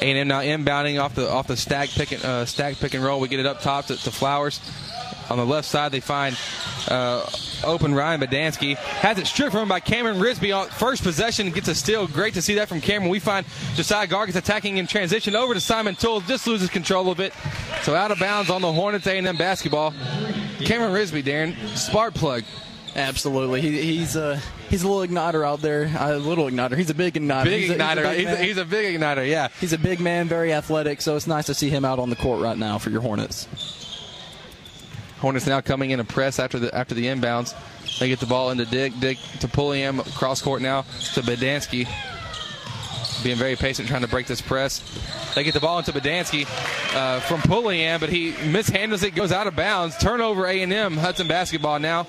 A&M now inbounding off the off the stack pick and uh, stack pick and roll. We get it up top to, to Flowers. On the left side, they find uh, open Ryan Badansky. Has it stripped from him by Cameron Risby on first possession. Gets a steal. Great to see that from Cameron. We find Josiah Gargis attacking in transition over to Simon Toole. Just loses control of it. So out of bounds on the Hornets A&M basketball. Cameron Risby, Darren, spark plug. Absolutely, he, he's a he's a little igniter out there. A little igniter. He's a big igniter. Big he's a, igniter. He's a, he's, a, he's a big igniter. Yeah. He's a big man, very athletic. So it's nice to see him out on the court right now for your Hornets. Hornets now coming in a press after the after the inbounds. They get the ball into Dick. Dick to Pulliam cross court now to Badansky. Being very patient, trying to break this press. They get the ball into Badansky uh, from Pulliam, but he mishandles it, goes out of bounds. Turnover A&M. Hudson basketball now.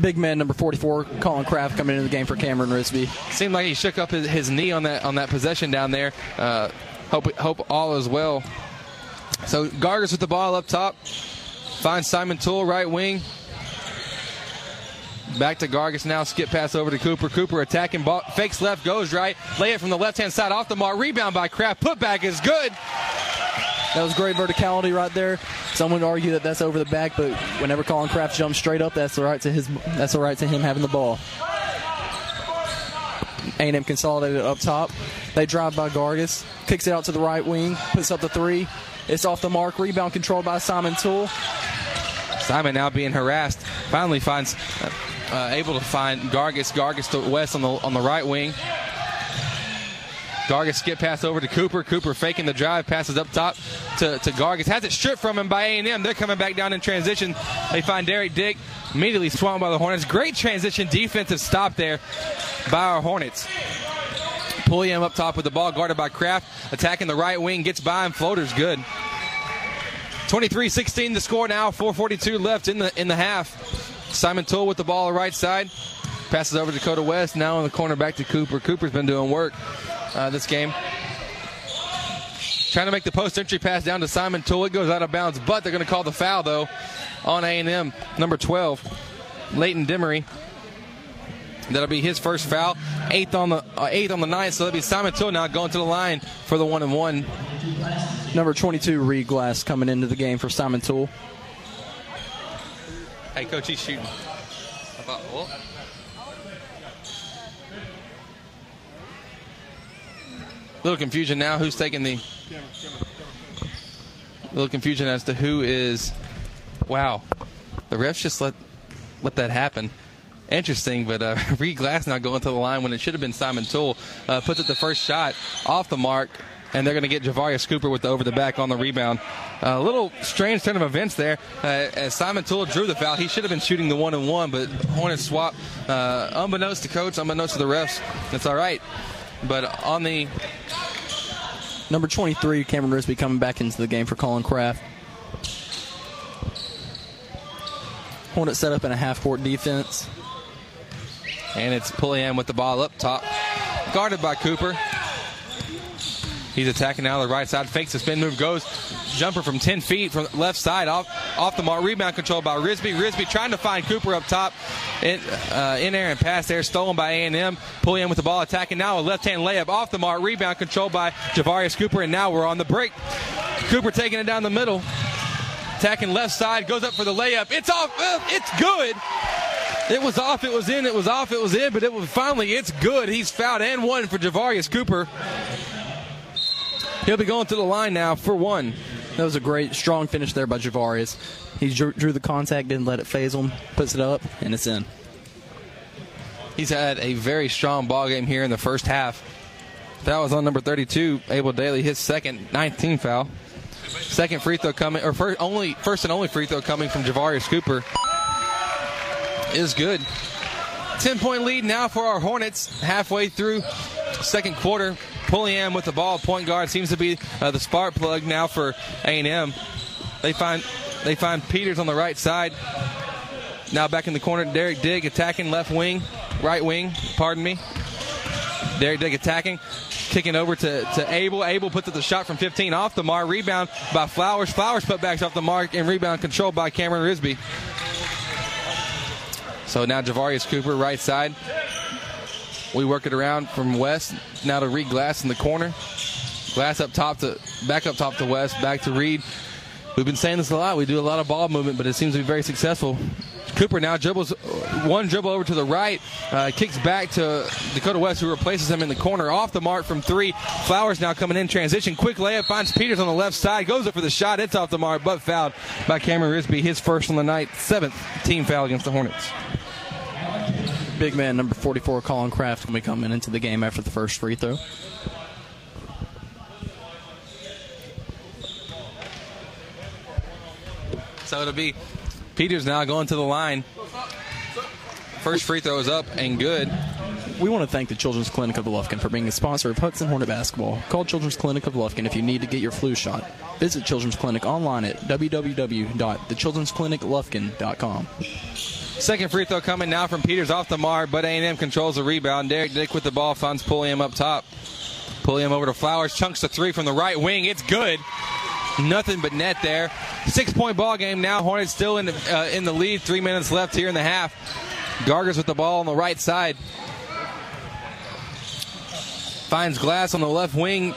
Big man number 44, Colin Kraft, coming into the game for Cameron Risby. Seemed like he shook up his, his knee on that on that possession down there. Uh, hope hope all is well. So Gargis with the ball up top. Finds Simon Toole, right wing. Back to Gargis now. Skip pass over to Cooper. Cooper attacking. Ball, fakes left, goes right. Lay it from the left hand side off the mark. Rebound by Kraft. Putback is good. That was great verticality right there. Someone would argue that that's over the back, but whenever Colin Kraft jumps straight up, that's the right to his. That's the right to him having the ball. A&M consolidated up top. They drive by Gargis, kicks it out to the right wing, puts up the three. It's off the mark. Rebound controlled by Simon Toole. Simon now being harassed. Finally finds uh, able to find Gargis. Gargis to West on the on the right wing. Gargis skip pass over to Cooper. Cooper faking the drive, passes up top to, to Gargis. Has it stripped from him by A&M. They're coming back down in transition. They find Derek Dick immediately swamped by the Hornets. Great transition defensive stop there by our Hornets. Pulliam up top with the ball, guarded by Kraft. Attacking the right wing, gets by him. Floater's good. 23-16 the score now. 4:42 left in the in the half. Simon Toole with the ball on the right side. Passes over to Dakota West. Now in the corner back to Cooper. Cooper's been doing work uh, this game. Trying to make the post entry pass down to Simon Toole. It goes out of bounds, but they're going to call the foul though on A&M. Number 12, Leighton Demery. That'll be his first foul, eighth on the uh, eighth on the ninth. So that'll be Simon Toole now going to the line for the one and one. Number 22, Reed Glass, coming into the game for Simon Toole. Hey, coach, he's shooting. Little confusion now. Who's taking the? Little confusion as to who is. Wow, the refs just let let that happen. Interesting, but uh, Reed Glass now going to the line when it should have been Simon Toole. Uh, puts it the first shot off the mark, and they're going to get Javarius Cooper with the over the back on the rebound. A little strange turn of events there. Uh, as Simon Toole drew the foul, he should have been shooting the one and one, but Hornets swap. Uh, unbeknownst to coach, unbeknownst to the refs, that's all right. But on the Number 23, Cameron Risby coming back into the game for Colin Kraft. Hornet set up in a half court defense. And it's Pulliam with the ball up top. Guarded by Cooper. He's attacking now the right side. Fakes the spin move. Goes jumper from 10 feet from left side off off the mark. Rebound controlled by Risby. Risby trying to find Cooper up top. In, uh, in air and pass there. Stolen by A&M. Pulliam with the ball attacking now. A left hand layup off the mark. Rebound controlled by Javarius Cooper. And now we're on the break. Cooper taking it down the middle. Attacking left side. Goes up for the layup. It's off. It's good. It was off, it was in, it was off, it was in, but it was finally, it's good. He's fouled and one for Javarius Cooper. He'll be going to the line now for one. That was a great, strong finish there by Javarius. He drew, drew the contact, didn't let it faze him, puts it up, and it's in. He's had a very strong ball game here in the first half. That was on number 32, Abel Daly, his second 19 foul. Second free throw coming, or first, only first and only free throw coming from Javarius Cooper is good. 10 point lead now for our Hornets halfway through second quarter. Pulliam with the ball, point guard seems to be uh, the spark plug now for A&M. They find they find Peters on the right side. Now back in the corner, Derek Dick attacking left wing, right wing. Pardon me. Derek Dick attacking, kicking over to, to Abel. Abel puts up the shot from 15 off the mark. Rebound by Flowers. Flowers put backs off the mark and rebound controlled by Cameron Risby. So now Javarius Cooper, right side. We work it around from West. Now to Reed Glass in the corner. Glass up top to back up top to West, back to Reed. We've been saying this a lot. We do a lot of ball movement, but it seems to be very successful. Cooper now dribbles one dribble over to the right, uh, kicks back to Dakota West, who replaces him in the corner. Off the mark from three. Flowers now coming in transition. Quick layup finds Peters on the left side. Goes up for the shot. It's off the mark, but fouled by Cameron Risby. His first on the night, seventh team foul against the Hornets. Big man number 44, Colin Kraft, will be coming into the game after the first free throw. So it'll be Peters now going to the line. First free throw is up and good. We want to thank the Children's Clinic of Lufkin for being a sponsor of Hudson Hornet Basketball. Call Children's Clinic of Lufkin if you need to get your flu shot. Visit Children's Clinic online at www.thechildren'scliniclufkin.com. Second free throw coming now from Peters off the mark, but A&M controls the rebound. Derek Dick with the ball finds Pulliam up top. Pulliam over to Flowers, chunks the three from the right wing. It's good. Nothing but net there. Six point ball game now. Hornets still in the, uh, in the lead. Three minutes left here in the half. Gargis with the ball on the right side. Finds Glass on the left wing.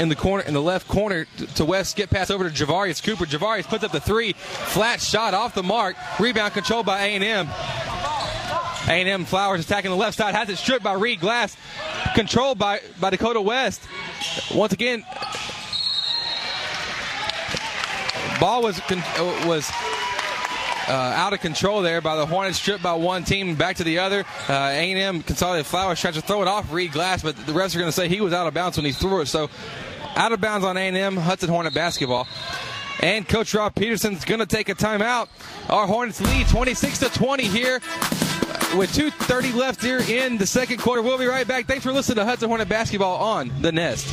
in the corner, in the left corner to West. Get pass over to Javarius Cooper. Javarius puts up the three, flat shot off the mark. Rebound controlled by A&M. A&M Flowers attacking the left side, has it stripped by Reed Glass, controlled by, by Dakota West. Once again, ball was uh, was uh, out of control there by the Hornets, stripped by one team, back to the other. Uh, A&M Consolidated Flowers tries to throw it off Reed Glass, but the refs are going to say he was out of bounds when he threw it. So out of bounds on A&M Hudson Hornet basketball. And Coach Rob Peterson's going to take a timeout. Our Hornets lead 26 to 20 here with 2.30 left here in the second quarter. We'll be right back. Thanks for listening to Hudson Hornet basketball on The Nest.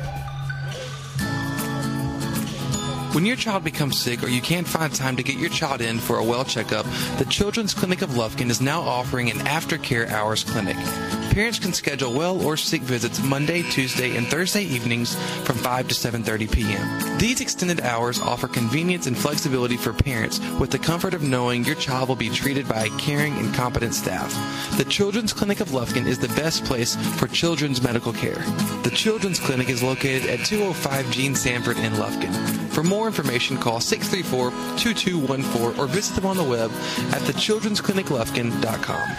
When your child becomes sick or you can't find time to get your child in for a well checkup, the Children's Clinic of Lufkin is now offering an aftercare hours clinic. Parents can schedule well or sick visits Monday, Tuesday, and Thursday evenings from 5 to 7:30 p.m. These extended hours offer convenience and flexibility for parents with the comfort of knowing your child will be treated by a caring and competent staff. The Children's Clinic of Lufkin is the best place for children's medical care. The Children's Clinic is located at 205 Gene Sanford in Lufkin. For more information, call 634-2214 or visit them on the web at thechildren'scliniclufkin.com.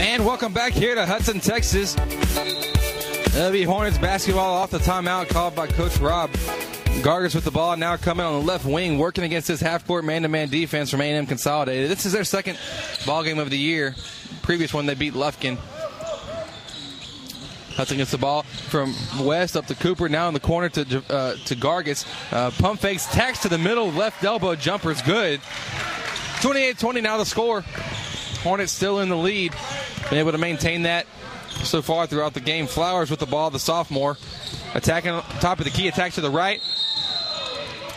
And welcome back here to Hudson, Texas. LB Hornets basketball off the timeout called by Coach Rob. Gargis with the ball now coming on the left wing, working against this half-court man-to-man defense from A&M Consolidated. This is their second ball game of the year. Previous one they beat Lufkin. Hudson gets the ball from West up to Cooper. Now in the corner to uh, to Gargis. Uh, pump fakes, tax to the middle, left elbow jumper's good. 28-20 now the score. Hornets still in the lead. Been able to maintain that so far throughout the game. Flowers with the ball, the sophomore. Attacking top of the key, attack to the right.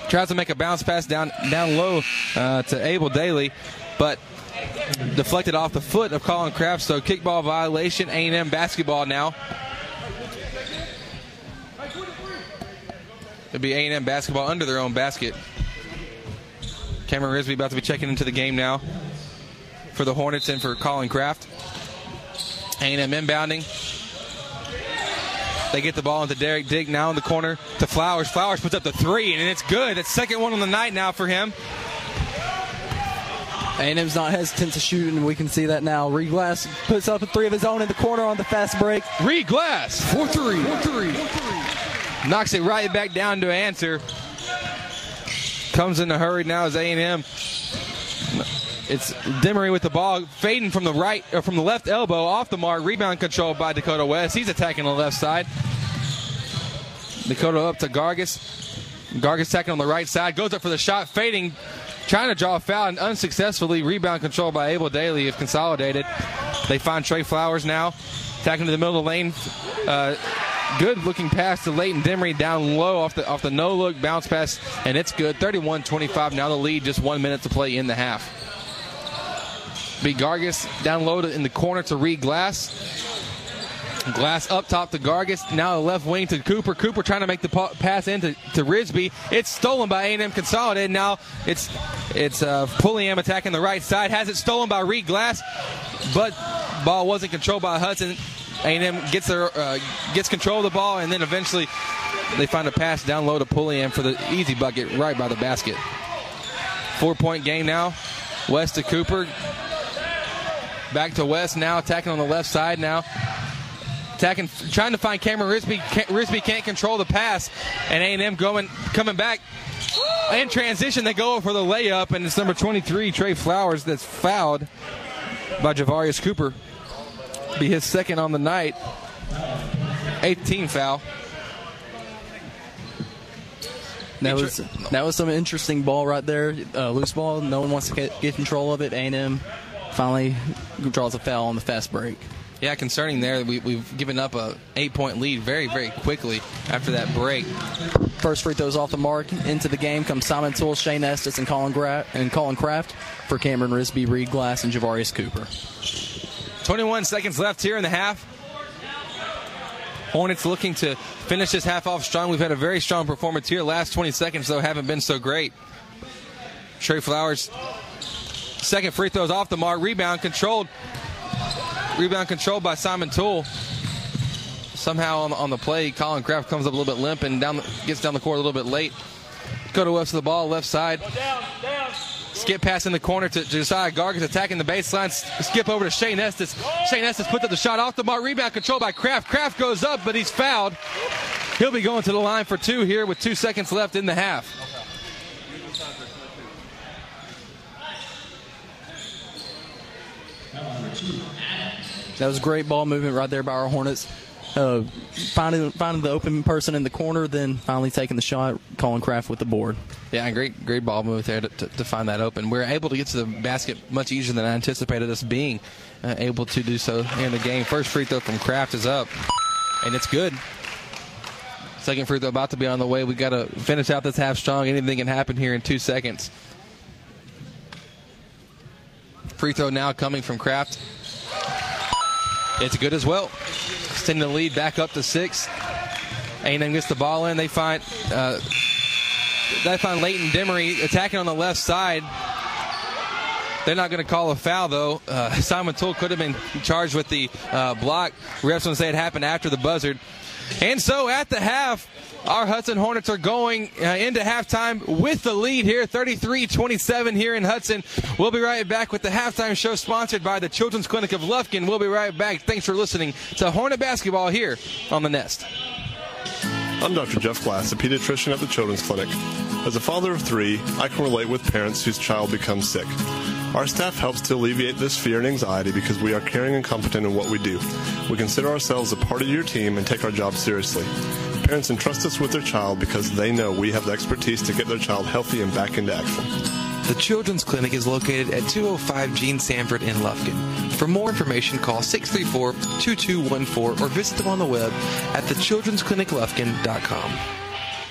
Tries to make a bounce pass down down low uh, to Abel Daly, but deflected off the foot of Colin Kraft. So kickball violation. A&M basketball now. It'll be A&M basketball under their own basket. Cameron Risby about to be checking into the game now for the Hornets and for Colin Kraft. A&M inbounding. They get the ball into Derek Dick now in the corner to Flowers. Flowers puts up the three, and it's good. It's second one on the night now for him. A&M's not hesitant to shoot, and we can see that now. Reed Glass puts up a three of his own in the corner on the fast break. Reed Glass, 4-3. 4 3. 4 3. Knocks it right back down to answer. Comes in a hurry now as A&M. It's Demery with the ball, fading from the right or from the left elbow off the mark. Rebound controlled by Dakota West. He's attacking the left side. Dakota up to Gargis. Gargis attacking on the right side. Goes up for the shot, fading, trying to draw a foul and unsuccessfully. Rebound controlled by Abel Daly if Consolidated. They find Trey Flowers now. Attacking to the middle of the lane. Uh, good looking pass to Leighton Demery down low off the off the no look bounce pass, and it's good. 31 25. Now the lead, just one minute to play in the half. Be Gargis down low to, in the corner to Reed Glass. Glass up top to Gargis. Now the left wing to Cooper. Cooper trying to make the pa- pass into to Risby. It's stolen by A&M Consolidated. Now it's it's uh, Pulliam attacking the right side. Has it stolen by Reed Glass, but ball wasn't controlled by Hudson. A&M gets their uh, gets control of the ball, and then eventually they find a pass down low to Pulliam for the easy bucket right by the basket. Four point game now. West to Cooper. Back to West now, attacking on the left side now. Attacking, trying to find Cameron Risby. Risby can't control the pass, and A&M going coming back in transition. They go for the layup, and it's number 23 Trey Flowers that's fouled by Javarius Cooper. Be his second on the night. 18 foul. That was that was some interesting ball right there, uh, loose ball. No one wants to get, get control of it. A&M finally draws a foul on the fast break. Yeah, concerning there. We, we've given up a eight point lead very, very quickly after that break. First free throws off the mark into the game comes Simon Toole, Shane Estes, and Colin, Gra- and Colin Kraft for Cameron Risby, Reed Glass, and Javarius Cooper. 21 seconds left here in the half. Hornets looking to finish this half off strong. We've had a very strong performance here. Last 20 seconds, though, haven't been so great. Trey Flowers, second free throws off the mark. Rebound controlled. Rebound controlled by Simon Toole. Somehow on, on the play, Colin Kraft comes up a little bit limp and down the, gets down the court a little bit late. Go to West of the ball, left side. Skip pass in the corner to Josiah Gargis attacking the baseline. Skip over to Shane Estes. Shane Estes puts up the shot off the mark. Rebound controlled by Kraft. Kraft goes up, but he's fouled. He'll be going to the line for two here with two seconds left in the half. That was great ball movement right there by our Hornets. Uh, finding finding the open person in the corner, then finally taking the shot. Colin Kraft with the board. Yeah, great great ball move there to, to, to, find that open. We are able to get to the basket much easier than I anticipated us being uh, able to do so in the game. First free throw from Kraft is up, and it's good. Second free throw about to be on the way. We got to finish out this half strong. Anything can happen here in two seconds. Free throw now coming from Kraft. It's good as well. Extending the lead back up to six. A&M gets the ball in. They find uh, they find Leighton Demery attacking on the left side. They're not going to call a foul though. Uh, Simon Toole could have been charged with the uh, block. Refs going to say it happened after the buzzard. And so at the half, our Hudson Hornets are going uh, into halftime with the lead here, 33-27 here in Hudson. We'll be right back with the halftime show sponsored by the Children's Clinic of Lufkin. We'll be right back. Thanks for listening to Hornet Basketball here on The Nest. I'm Dr. Jeff Glass, a pediatrician at the Children's Clinic. As a father of three, I can relate with parents whose child becomes sick. Our staff helps to alleviate this fear and anxiety because we are caring and competent in what we do. We consider ourselves a part of your team and take our job seriously. Parents entrust us with their child because they know we have the expertise to get their child healthy and back into action. The Children's Clinic is located at 205 Gene Sanford in Lufkin. For more information, call 634 2214 or visit them on the web at thechildren'scliniclufkin.com.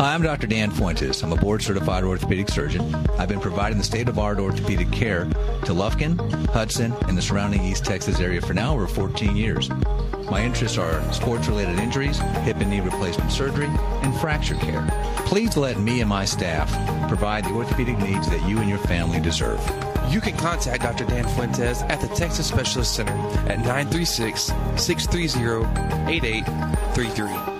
Hi, I'm Dr. Dan Fuentes. I'm a board certified orthopedic surgeon. I've been providing the state of art orthopedic care to Lufkin, Hudson, and the surrounding East Texas area for now over 14 years. My interests are sports related injuries, hip and knee replacement surgery, and fracture care. Please let me and my staff provide the orthopedic needs that you and your family deserve. You can contact Dr. Dan Fuentes at the Texas Specialist Center at 936 630 8833.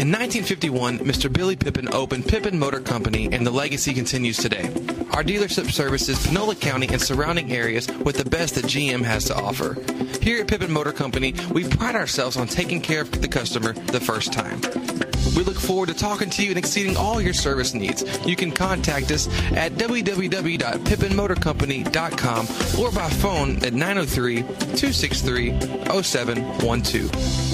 In 1951, Mr. Billy Pippin opened Pippin Motor Company, and the legacy continues today. Our dealership services Panola County and surrounding areas with the best that GM has to offer. Here at Pippin Motor Company, we pride ourselves on taking care of the customer the first time. We look forward to talking to you and exceeding all your service needs. You can contact us at www.pippinmotorcompany.com or by phone at 903 263 0712.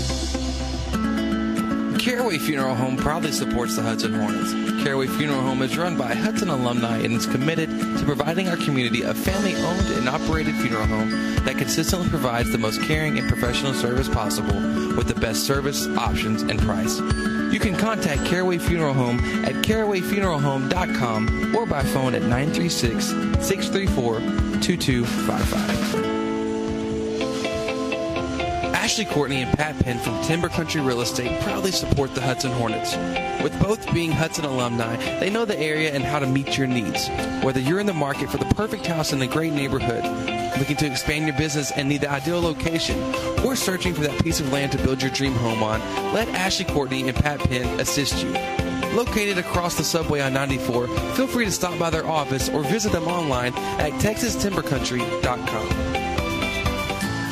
Caraway Funeral Home proudly supports the Hudson Hornets. Caraway Funeral Home is run by Hudson alumni and is committed to providing our community a family owned and operated funeral home that consistently provides the most caring and professional service possible with the best service, options, and price. You can contact Caraway Funeral Home at carawayfuneralhome.com or by phone at 936 634 2255. Ashley Courtney and Pat Penn from Timber Country Real Estate proudly support the Hudson Hornets. With both being Hudson alumni, they know the area and how to meet your needs. Whether you're in the market for the perfect house in a great neighborhood, looking to expand your business and need the ideal location, or searching for that piece of land to build your dream home on, let Ashley Courtney and Pat Penn assist you. Located across the subway on 94, feel free to stop by their office or visit them online at texastimbercountry.com.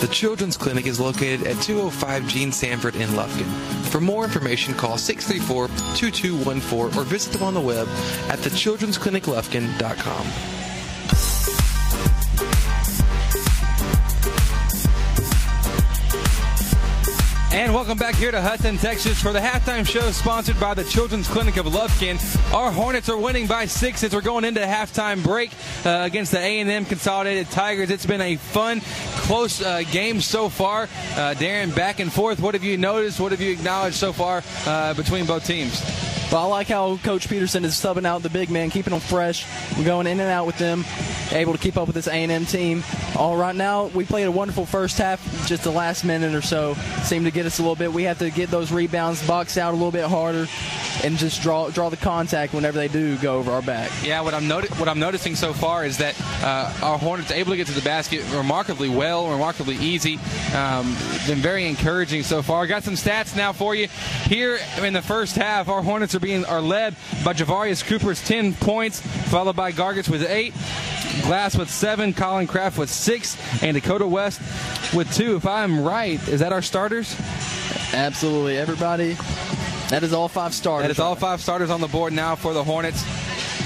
The Children's Clinic is located at 205 Gene Sanford in Lufkin. For more information, call 634-2214 or visit them on the web at thechildren'scliniclufkin.com. And welcome back here to Hudson, Texas for the halftime show sponsored by the Children's Clinic of Lufkin. Our Hornets are winning by six as we're going into the halftime break uh, against the A&M Consolidated Tigers. It's been a fun, close uh, game so far. Uh, Darren, back and forth. What have you noticed? What have you acknowledged so far uh, between both teams? Well, I like how Coach Peterson is subbing out the big man, keeping them fresh. We're going in and out with them, able to keep up with this A&M team. All right now, we played a wonderful first half. Just the last minute or so seemed to get us a little bit. We have to get those rebounds, box out a little bit harder, and just draw draw the contact whenever they do go over our back. Yeah, what I'm noti- what I'm noticing so far is that uh, our Hornets able to get to the basket remarkably well, remarkably easy. Um, been very encouraging so far. Got some stats now for you. Here in the first half, our Hornets are being are led by Javarius Cooper's 10 points, followed by Gargis with eight, Glass with seven, Colin Kraft with six, and Dakota West with two. If I'm right, is that our starters? Absolutely, everybody. That is all five starters. That is all five starters on the board now for the Hornets.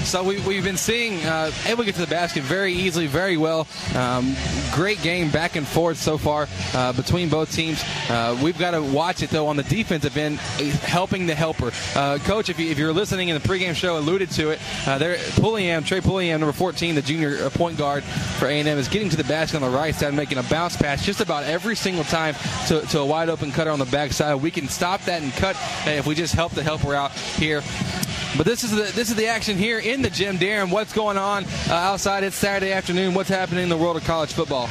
So we, we've been seeing uh, able to get to the basket very easily, very well. Um, great game back and forth so far uh, between both teams. Uh, we've got to watch it though on the defensive end, uh, helping the helper. Uh, Coach, if, you, you're listening in the pregame show, alluded to it. Uh, there, Pulliam, Trey Pulliam, number 14, the junior uh, point guard for A&M, is getting to the basket on the right side, making a bounce pass just about every single time to, to a wide open cutter on the backside. We can stop that and cut uh, if we just help the helper out here. But this is the this is the action here in the gym, Darren. What's going on uh, outside? It's Saturday afternoon. What's happening in the world of college football?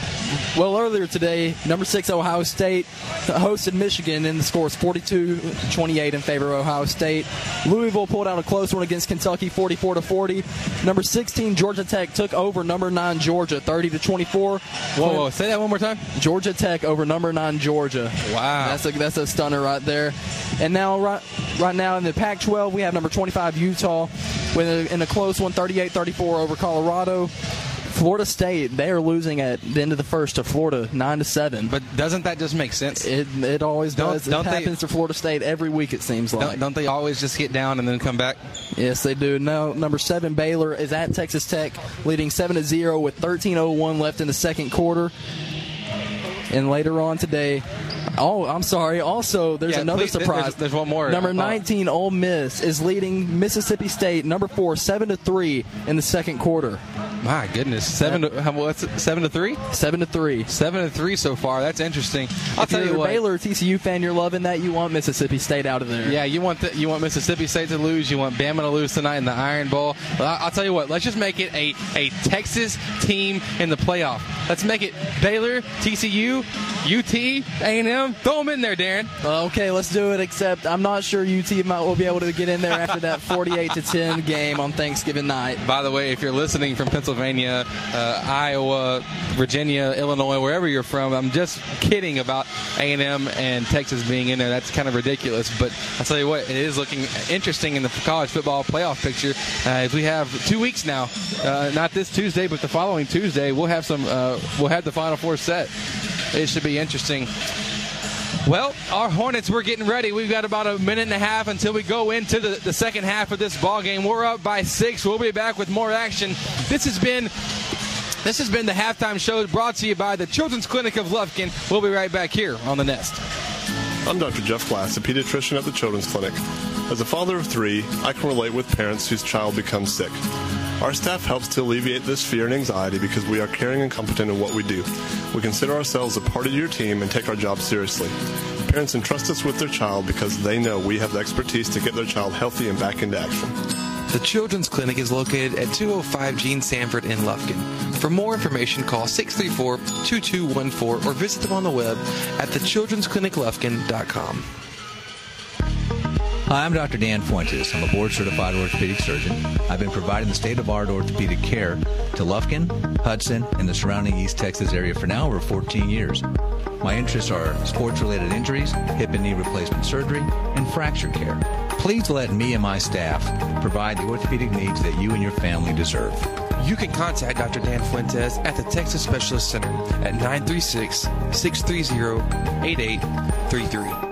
Well, earlier today, number six Ohio State hosted Michigan, and the score is 42-28 in favor of Ohio State. Louisville pulled out a close one against Kentucky, 44 to 40. Number 16 Georgia Tech took over number nine Georgia, 30 to 24. Whoa, whoa, say that one more time. Georgia Tech over number nine Georgia. Wow, that's a that's a stunner right there. And now right right now in the Pac-12, we have number 25 Utah with a, in a close one, 38-34 over Colorado. Florida State, they are losing at the end of the first to Florida, nine to seven. But doesn't that just make sense? It it always Don't- does. don't it they- happens to Florida State every week. It seems like. Don't, don't they always just get down and then come back? Yes, they do. Now, number seven Baylor is at Texas Tech, leading seven to zero with 13:01 left in the second quarter. And later on today, oh, I'm sorry. Also, there's Yeah, another please, surprise. there's- there's one more. Number Uh, 19 Ole Miss is leading Mississippi State, number four, seven to three in the second quarter. My goodness, seven to how- what's it, seven to three? Seven to three. Seven to three so far. That's interesting. I'll if tell you're you a what. Baylor TCU fan, you're loving that. You want Mississippi State out of there. Yeah, you want the, you want Mississippi State to lose. You want Bama to lose tonight in the Iron Bowl. Well, I- I'll tell you what. Let's just make it a, a Texas team in the playoff. Let's make it Baylor, TCU, UT, A&M. Throw them in there, Darren. Okay, let's do it. Except I'm not sure UT might will be able to get in there after that 48 to 10 game on Thanksgiving night. By the way, if you're listening from Pennsylvania, uh, Iowa, Virginia, Illinois, wherever you're from, I'm just kidding about A&M and Texas being in there. That's kind of ridiculous. But I'll tell you what, it is looking interesting in the college football playoff picture. Uh, as we have two weeks now, uh, not this Tuesday, but the following Tuesday, we'll have some. Uh, we'll have the Final Four set. It should be interesting. Well, our Hornets, we're getting ready. We've got about a minute and a half until we go into the, the second half of this ball game. We're up by six. We'll be back with more action. This has been this has been the halftime show brought to you by the Children's Clinic of Lufkin. We'll be right back here on the Nest. I'm Dr. Jeff Glass, a pediatrician at the Children's Clinic. As a father of three, I can relate with parents whose child becomes sick. Our staff helps to alleviate this fear and anxiety because we are caring and competent in what we do. We consider ourselves a part of your team and take our job seriously. Parents entrust us with their child because they know we have the expertise to get their child healthy and back into action. The Children's Clinic is located at 205 Gene Sanford in Lufkin. For more information, call 634 2214 or visit them on the web at thechildren'scliniclufkin.com. Hi, I'm Dr. Dan Fuentes. I'm a board certified orthopedic surgeon. I've been providing the state of art orthopedic care to Lufkin, Hudson, and the surrounding East Texas area for now over 14 years. My interests are sports related injuries, hip and knee replacement surgery, and fracture care. Please let me and my staff provide the orthopedic needs that you and your family deserve. You can contact Dr. Dan Fuentes at the Texas Specialist Center at 936 630 8833.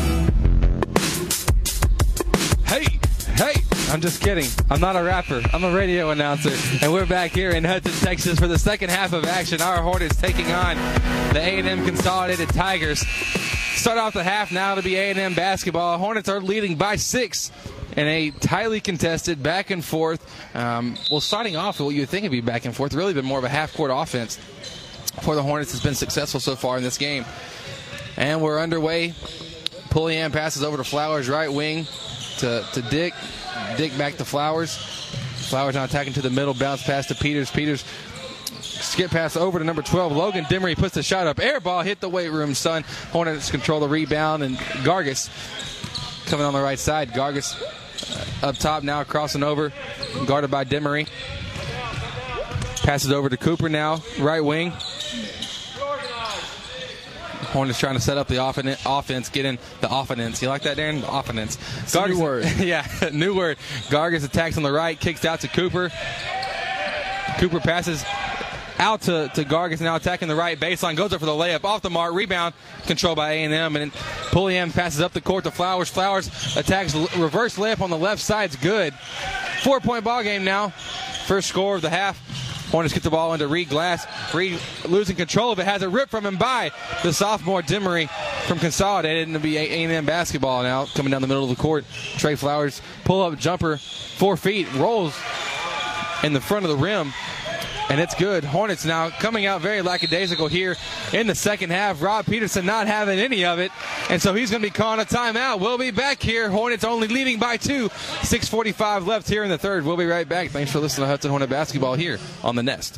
I'm just kidding. I'm not a rapper. I'm a radio announcer. And we're back here in Hudson, Texas for the second half of action. Our Hornets taking on the A&M Consolidated Tigers. Start off the half now to be A&M basketball. Hornets are leading by six in a tightly contested back and forth. Um, well, starting off, what you would think would be back and forth, really been more of a half-court offense for the Hornets has been successful so far in this game. And we're underway. Pulliam passes over to Flowers, right wing to, to Dick. Dick back to Flowers. Flowers now attacking to the middle, bounce pass to Peters. Peters skip pass over to number 12. Logan Demery puts the shot up. Air ball hit the weight room, son. Hornets control the rebound, and Gargis coming on the right side. Gargis uh, up top now, crossing over, guarded by Demery. Passes over to Cooper now, right wing. Hornets trying to set up the offense, get in the offense. You like that, Darren? The offense. Gargis, new word. yeah, new word. Gargis attacks on the right, kicks out to Cooper. Cooper passes out to, to Gargis, now attacking the right baseline, goes up for the layup, off the mark, rebound, controlled by A&M, and Pulliam passes up the court to Flowers. Flowers attacks reverse layup on the left side. side's good. Four-point ball game now. First score of the half. Hornets get the ball into Reed Glass. Reed losing control of it, has it ripped from him by the sophomore Demery from Consolidated, and it'll be A&M basketball now coming down the middle of the court. Trey Flowers pull up jumper, four feet, rolls in the front of the rim. And it's good. Hornets now coming out very lackadaisical here in the second half. Rob Peterson not having any of it. And so he's going to be calling a timeout. We'll be back here. Hornets only leading by two. 6.45 left here in the third. We'll be right back. Thanks for listening to Hudson Hornet Basketball here on The Nest.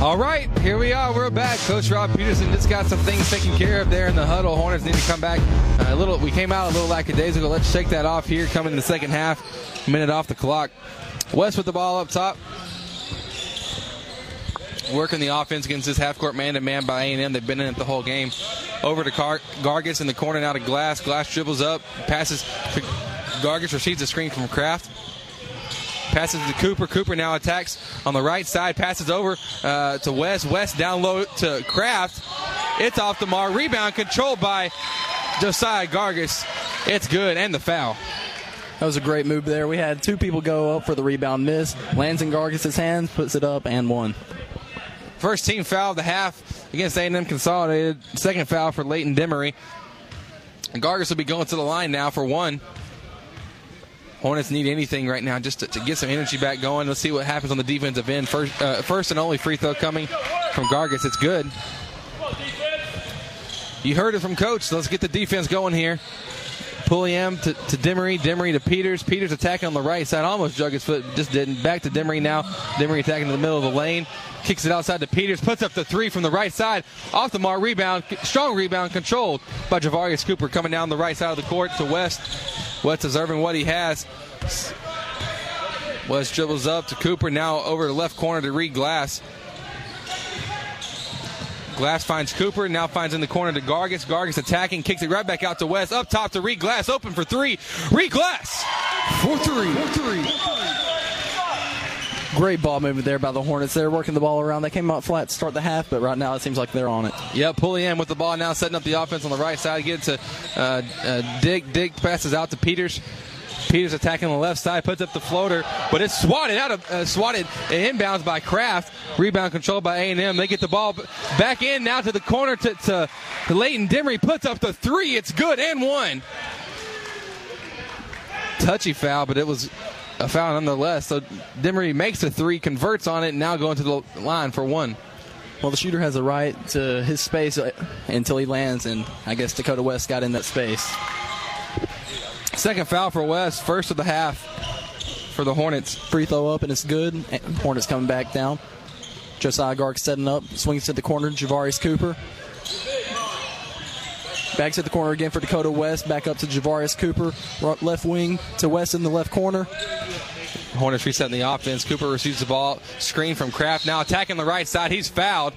All right, here we are. We're back. Coach Rob Peterson just got some things taken care of there in the huddle. Hornets need to come back uh, a little. We came out a little lackadaisical. Let's shake that off here. Coming in the second half, minute off the clock. West with the ball up top. Working the offense against this half-court man-to-man by A&M. They've been in it the whole game. Over to Car- Gargis in the corner now to Glass. Glass dribbles up, passes to Gargis, receives a screen from Kraft. Passes to Cooper. Cooper now attacks on the right side. Passes over uh, to West. West down low to Kraft. It's off the mark. Rebound controlled by Josiah Gargis. It's good. And the foul. That was a great move there. We had two people go up for the rebound miss. Lands in Gargis' hands, puts it up, and one. First team foul of the half against A&M Consolidated. Second foul for Leighton Demery. And Gargis will be going to the line now for one. Hornets need anything right now just to, to, get some energy back going. Let's see what happens on the defensive end. First, uh, first and only free throw coming from Gargis. It's good. You heard it from Coach. Let's get the defense going here. Pulliam to, to Demery, Demery to Peters. Peters attacking on the right side, almost drug his foot, just didn't. Back to Demery now. Demery attacking in the middle of the lane, kicks it outside to Peters, puts up the three from the right side, off the mark, rebound, strong rebound, controlled by Javarius Cooper coming down the right side of the court to West. West deserving what he has. West dribbles up to Cooper, now over the left corner to Reed Glass. Glass finds Cooper, now finds in the corner to Gargis. Gargis attacking, kicks it right back out to West. Up top to Reed Glass, open for three. Reed Glass for three. For three. Great ball movement there by the Hornets. They're working the ball around. They came out flat to start the half, but right now it seems like they're on it. Yep, Pulliam with the ball now, setting up the offense on the right side. Get to uh, uh, Dig. Dig passes out to Peters. Peters attacking the left side, puts up the floater, but it's swatted out of uh, swatted inbounds by Kraft. Rebound controlled by A&M. They get the ball back in now to the corner to, to, to Leighton Demery. Puts up the three. It's good and one. Touchy foul, but it was a foul nonetheless. So Demery makes a three, converts on it, and now going to the line for one. Well, the shooter has a right to his space uh, until he lands, and I guess Dakota West got in that space. Second foul for West, first of the half for the Hornets. Free throw up, and it's good. Hornets coming back down. Josiah Garg setting up, swings to the corner. Javarius Cooper. Back to the corner again for Dakota West. Back up to Javarius Cooper. Left wing to West in the left corner. Hornets resetting the offense. Cooper receives the ball. Screen from Kraft. Now attacking the right side. He's fouled.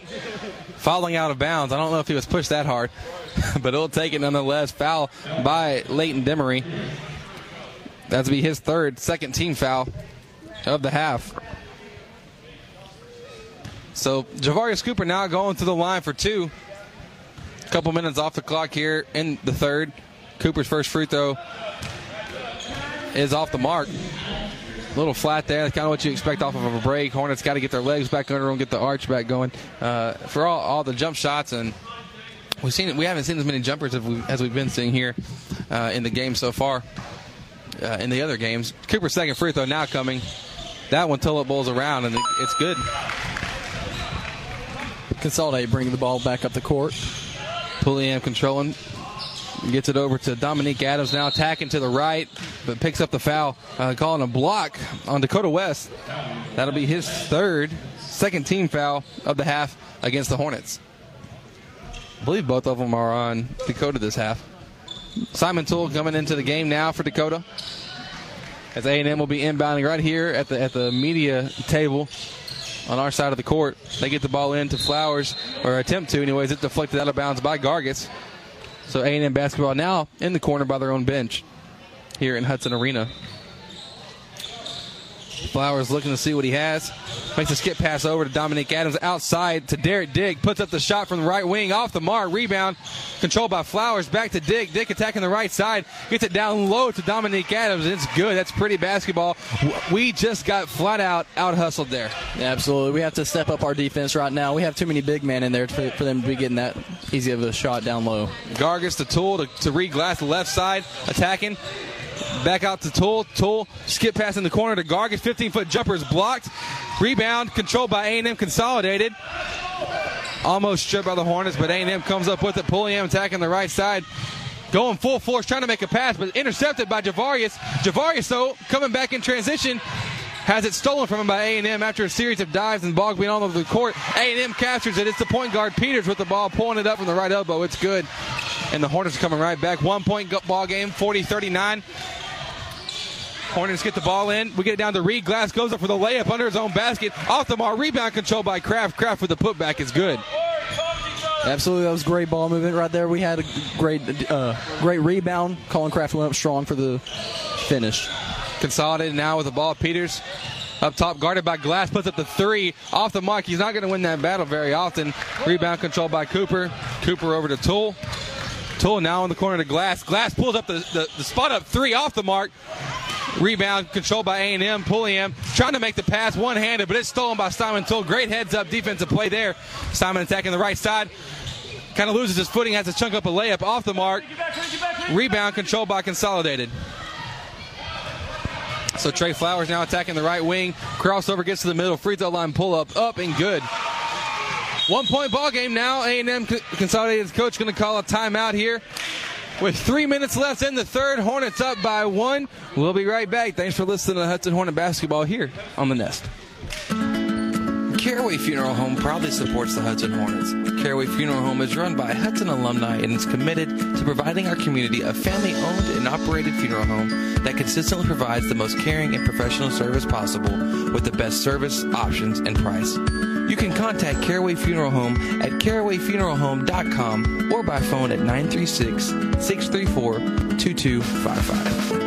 Fouling out of bounds. I don't know if he was pushed that hard, but he'll take it nonetheless. Foul by Leighton Demery. That'll be his third, second team foul of the half. So Javarius Cooper now going to the line for two. A couple minutes off the clock here in the third. Cooper's first free throw is off the mark. A little flat there. That's kind of what you expect off of a break. Hornets got to get their legs back under them, get the arch back going. Uh, for all, all the jump shots and we've seen we haven't seen as many jumpers as, we, as we've been seeing here uh, in the game so far. Uh, in the other games, Cooper's second free throw now coming. That one till it bowls around and it's good. Consolidate bringing the ball back up the court. Pulliam controlling. Gets it over to Dominique Adams now attacking to the right, but picks up the foul, uh, calling a block on Dakota West. That'll be his third, second team foul of the half against the Hornets. I believe both of them are on Dakota this half. Simon Toole coming into the game now for Dakota. As A&M will be inbounding right here at the at the media table on our side of the court. They get the ball into Flowers, or attempt to, anyways. It's deflected out of bounds by Gargis. So A&M basketball now in the corner by their own bench here in Hudson Arena. Flowers looking to see what he has. Makes a skip pass over to Dominic Adams outside to Derek Dick. Puts up the shot from the right wing off the mark. Rebound controlled by Flowers. Back to Dick. Dick attacking the right side. Gets it down low to Dominic Adams. It's good. That's pretty basketball. We just got flat out out hustled there. Yeah, absolutely. We have to step up our defense right now. We have too many big men in there for, for them to be getting that easy of a shot down low. Gargis, the Toole to, to Reed Glass, the left side, attacking. Back out to Toole. Toole skip pass in the corner to Gargis. 15 foot jumper is blocked. Rebound controlled by A&M Consolidated. Almost stripped by the Hornets, but A&M comes up with it. Pulliam attacking the right side. Going full force, trying to make a pass, but intercepted by Javarius. Javarius, though, coming back in transition. Has it stolen from him by A&M after a series of dives and ball being all over the court. A&M captures it. It's the point guard Peters with the ball, pulling it up from the right elbow. It's good. And the Hornets are coming right back. One point ball game, 40 39. Hornets get the ball in. We get it down to Reed. Glass goes up for the layup under his own basket. Off the mark. Rebound control by Kraft. Kraft with the putback is good. Absolutely, that was great ball movement right there. We had a great, uh, great rebound. Colin Kraft went up strong for the finish. Consolidated now with the ball. Peters up top, guarded by Glass, puts up the three off the mark. He's not going to win that battle very often. Rebound control by Cooper. Cooper over to Toole. Toole now in the corner to Glass. Glass pulls up the, the, the spot up three off the mark. Rebound controlled by A&M. Pulliam trying to make the pass one-handed, but it's stolen by Simon Toole. Great heads-up defensive play there. Simon attacking the right side. Kind of loses his footing, has to chunk up a layup off the mark. Rebound controlled by Consolidated. So Trey Flowers now attacking the right wing. Crossover gets to the middle. Free throw line pull up, up and good. One point ball game now. A&M Consolidated coach going to call a timeout here. With three minutes left in the third, Hornets up by one. We'll be right back. Thanks for listening to Hudson Hornet basketball here on the Nest. Caraway Funeral Home proudly supports the Hudson Hornets. Caraway Funeral Home is run by Hudson alumni and is committed to providing our community a family owned and operated funeral home that consistently provides the most caring and professional service possible with the best service, options, and price. You can contact Caraway Funeral Home at carawayfuneralhome.com or by phone at 936 634 2255.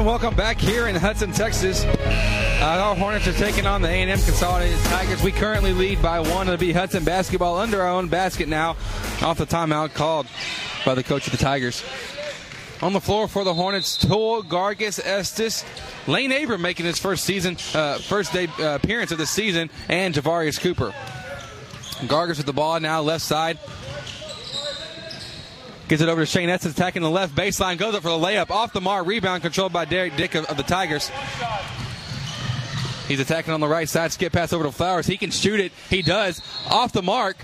And welcome back here in Hudson, Texas. Uh, our Hornets are taking on the A&M Consolidated Tigers. We currently lead by one. It'll be Hudson basketball under our own basket now, off the timeout called by the coach of the Tigers. On the floor for the Hornets, Toole, Gargis, Estes, Lane Abram making his first season, uh, first day uh, appearance of the season, and Javarius Cooper. Gargis with the ball now, left side. Gets it over to Shane Estes, attacking the left baseline, goes up for the layup, off the mark, rebound controlled by Derek Dick of, of the Tigers. He's attacking on the right side, skip pass over to Flowers. He can shoot it. He does. Off the mark.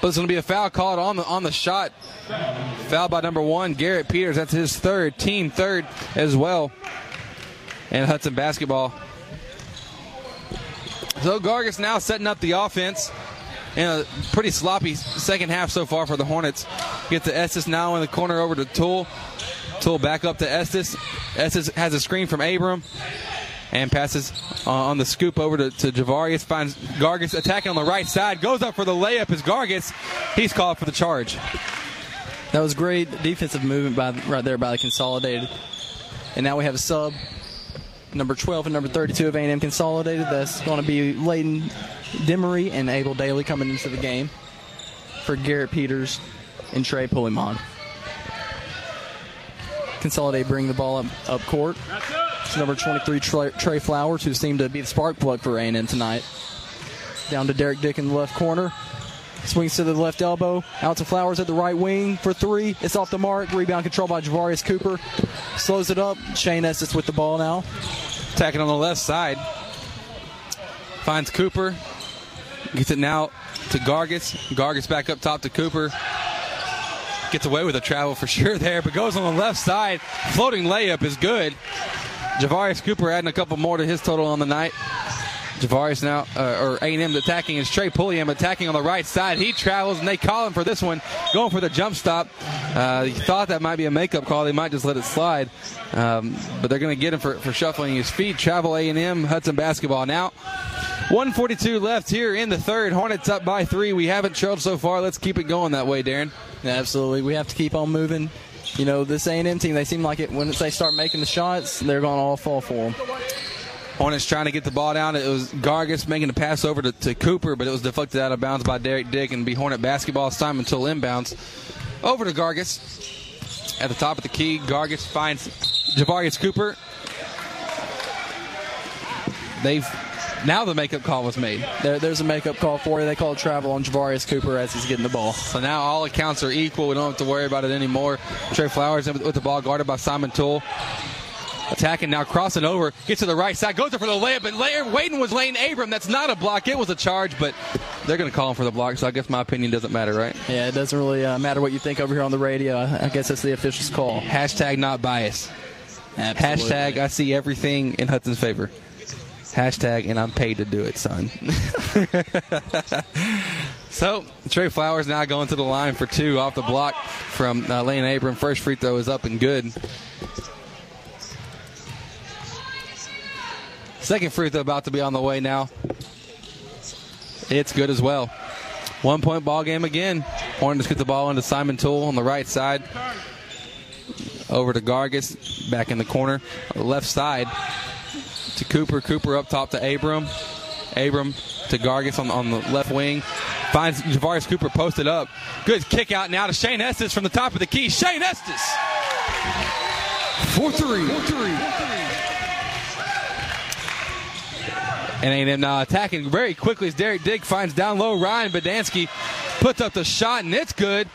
But it's going to be a foul called on the on the shot. Foul by number one, Garrett Peters. That's his third, team third as well. And Hudson basketball. So Gargis now setting up the offense. In a pretty sloppy second half so far for the Hornets. Get to Estes now in the corner over to Toole. Toole back up to Estes. Estes has a screen from Abram and passes uh, on the scoop over to, to Javarius. Finds Gargis attacking on the right side. Goes up for the layup as Gargis. He's called for the charge. That was great defensive movement by right there by the Consolidated. And now we have a sub, number 12 and number 32 of A&M Consolidated. That's going to be Leighton Demery and Abel Daly coming into the game for Garrett Peters and Trey Pulliam. Consolidate bring the ball up, up court. It's number 23 Trey, Trey Flowers, who seemed to be the spark plug for A&M tonight. Down to Derek Dick in the left corner. Swings to the left elbow. Out to Flowers at the right wing for three. It's off the mark. Rebound control by Javarius Cooper. Slows it up. Shane Estes with the ball now. Attacking on the left side. Finds Cooper. Gets it now to Gargis. Gargis back up top to Cooper. Gets away with a travel for sure there, but goes on the left side. Floating layup is good. Javarius Cooper adding a couple more to his total on the night. Javarius now, uh, or A&M attacking is Trey Pulliam attacking on the right side. He travels and they call him for this one, going for the jump stop. Uh, thought that might be a makeup call. They might just let it slide, um, but they're going to get him for, for shuffling his feet. Travel A&M Hudson basketball now. 142 left here in the third. Hornets up by three. We haven't trailed so far. Let's keep it going that way, Darren. Absolutely. We have to keep on moving. You know, this A&M team, they seem like it when they start making the shots, they're going to all fall for them. Hornets trying to get the ball down. It was Gargis making a pass over to, to Cooper, but it was deflected out of bounds by Derek Dick and be Hornet basketball. Simon Toole inbounds over to Gargis. At the top of the key, Gargis finds Javarius Cooper. They've now the makeup call was made. There, there's a makeup call for you. They call travel on Javarius Cooper as he's getting the ball. So now all accounts are equal. We don't have to worry about it anymore. Trey Flowers with the ball guarded by Simon Toole. Attacking now, crossing over, gets to the right side, goes there for the layup, but Wayden was laying Abram. That's not a block. It was a charge, but they're going to call him for the block, so I guess my opinion doesn't matter, right? Yeah, it doesn't really uh, matter what you think over here on the radio. I guess that's the official's call. Hashtag not bias. Absolutely. Hashtag I see everything in Hudson's favor. Hashtag and I'm paid to do it, son. so Trey Flowers now going to the line for two off the block from uh, Lane Abram. First free throw is up and good. Second free throw about to be on the way now. It's good as well. One point ball game again. Hornets get the ball into Simon Toole on the right side. Over to Gargis, back in the corner. Left side to Cooper. Cooper up top to Abram. Abram to Gargis on, on the left wing. Finds Javarius Cooper posted up. Good kick out now to Shane Estes from the top of the key. Shane Estes. 4 3. 4 3. And A&M now uh, attacking very quickly as Derek Dick finds down low. Ryan Badansky puts up the shot, and it's good.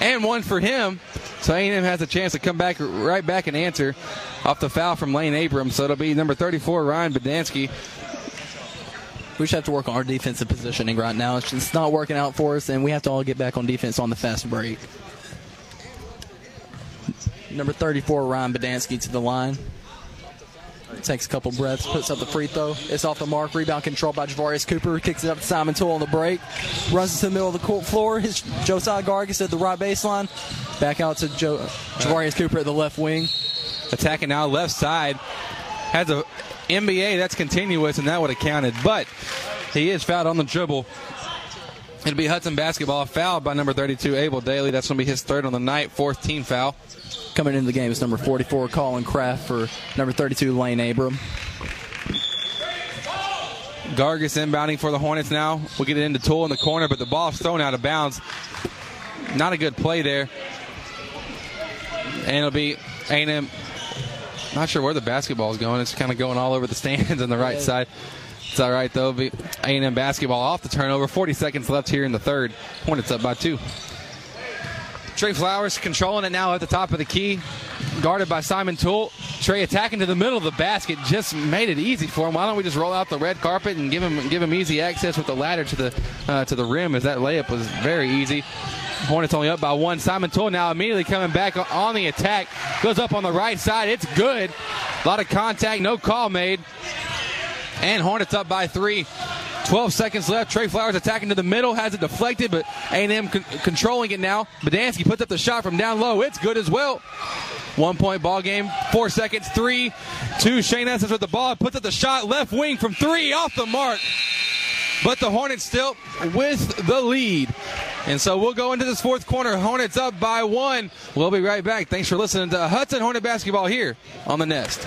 And one for him. So A&M has a chance to come back right back and answer off the foul from Lane Abrams. So it'll be number 34, Ryan Badansky. We just have to work on our defensive positioning right now. It's just not working out for us, and we have to all get back on defense on the fast break. Number 34, Ryan Badansky to the line. Takes a couple breaths, puts up the free throw. It's off the mark. Rebound controlled by Javarius Cooper. Kicks it up to Simon Toole on the break. Runs to the middle of the court floor. His Josiah Gargis at the right baseline. Back out to Joe, Javarius Cooper at the left wing. Attacking now left side. Has a NBA that's continuous, and that would have counted. But he is fouled on the dribble. It'll be Hudson basketball fouled by number 32, Abel Daly. That's going to be his third on the night, fourth team foul. Coming into the game is number 44, Colin Kraft, for number 32, Lane Abram. Gargis inbounding for the Hornets now. We'll get it into Toole in the corner, but the ball's thrown out of bounds. Not a good play there. And it'll be A&M. Not sure where the basketball is going. It's kind of going all over the stands on the right side. It's all right though. A&M basketball off the turnover. 40 seconds left here in the third. Hornets up by two. Trey Flowers controlling it now at the top of the key, guarded by Simon Toole. Trey attacking to the middle of the basket, just made it easy for him. Why don't we just roll out the red carpet and give him give him easy access with the ladder to the uh, to the rim? As that layup was very easy. Hornets only up by one. Simon Toole now immediately coming back on the attack, goes up on the right side. It's good. A lot of contact, no call made, and Hornets up by three. 12 seconds left. Trey Flowers attacking to the middle, has it deflected, but A&M con- controlling it now. Badansky puts up the shot from down low. It's good as well. One point ball game. Four seconds. Three, two. Shane Estes with the ball. Puts up the shot. Left wing from three off the mark. But the Hornets still with the lead. And so we'll go into this fourth quarter. Hornets up by one. We'll be right back. Thanks for listening to Hudson Hornet Basketball here on the Nest.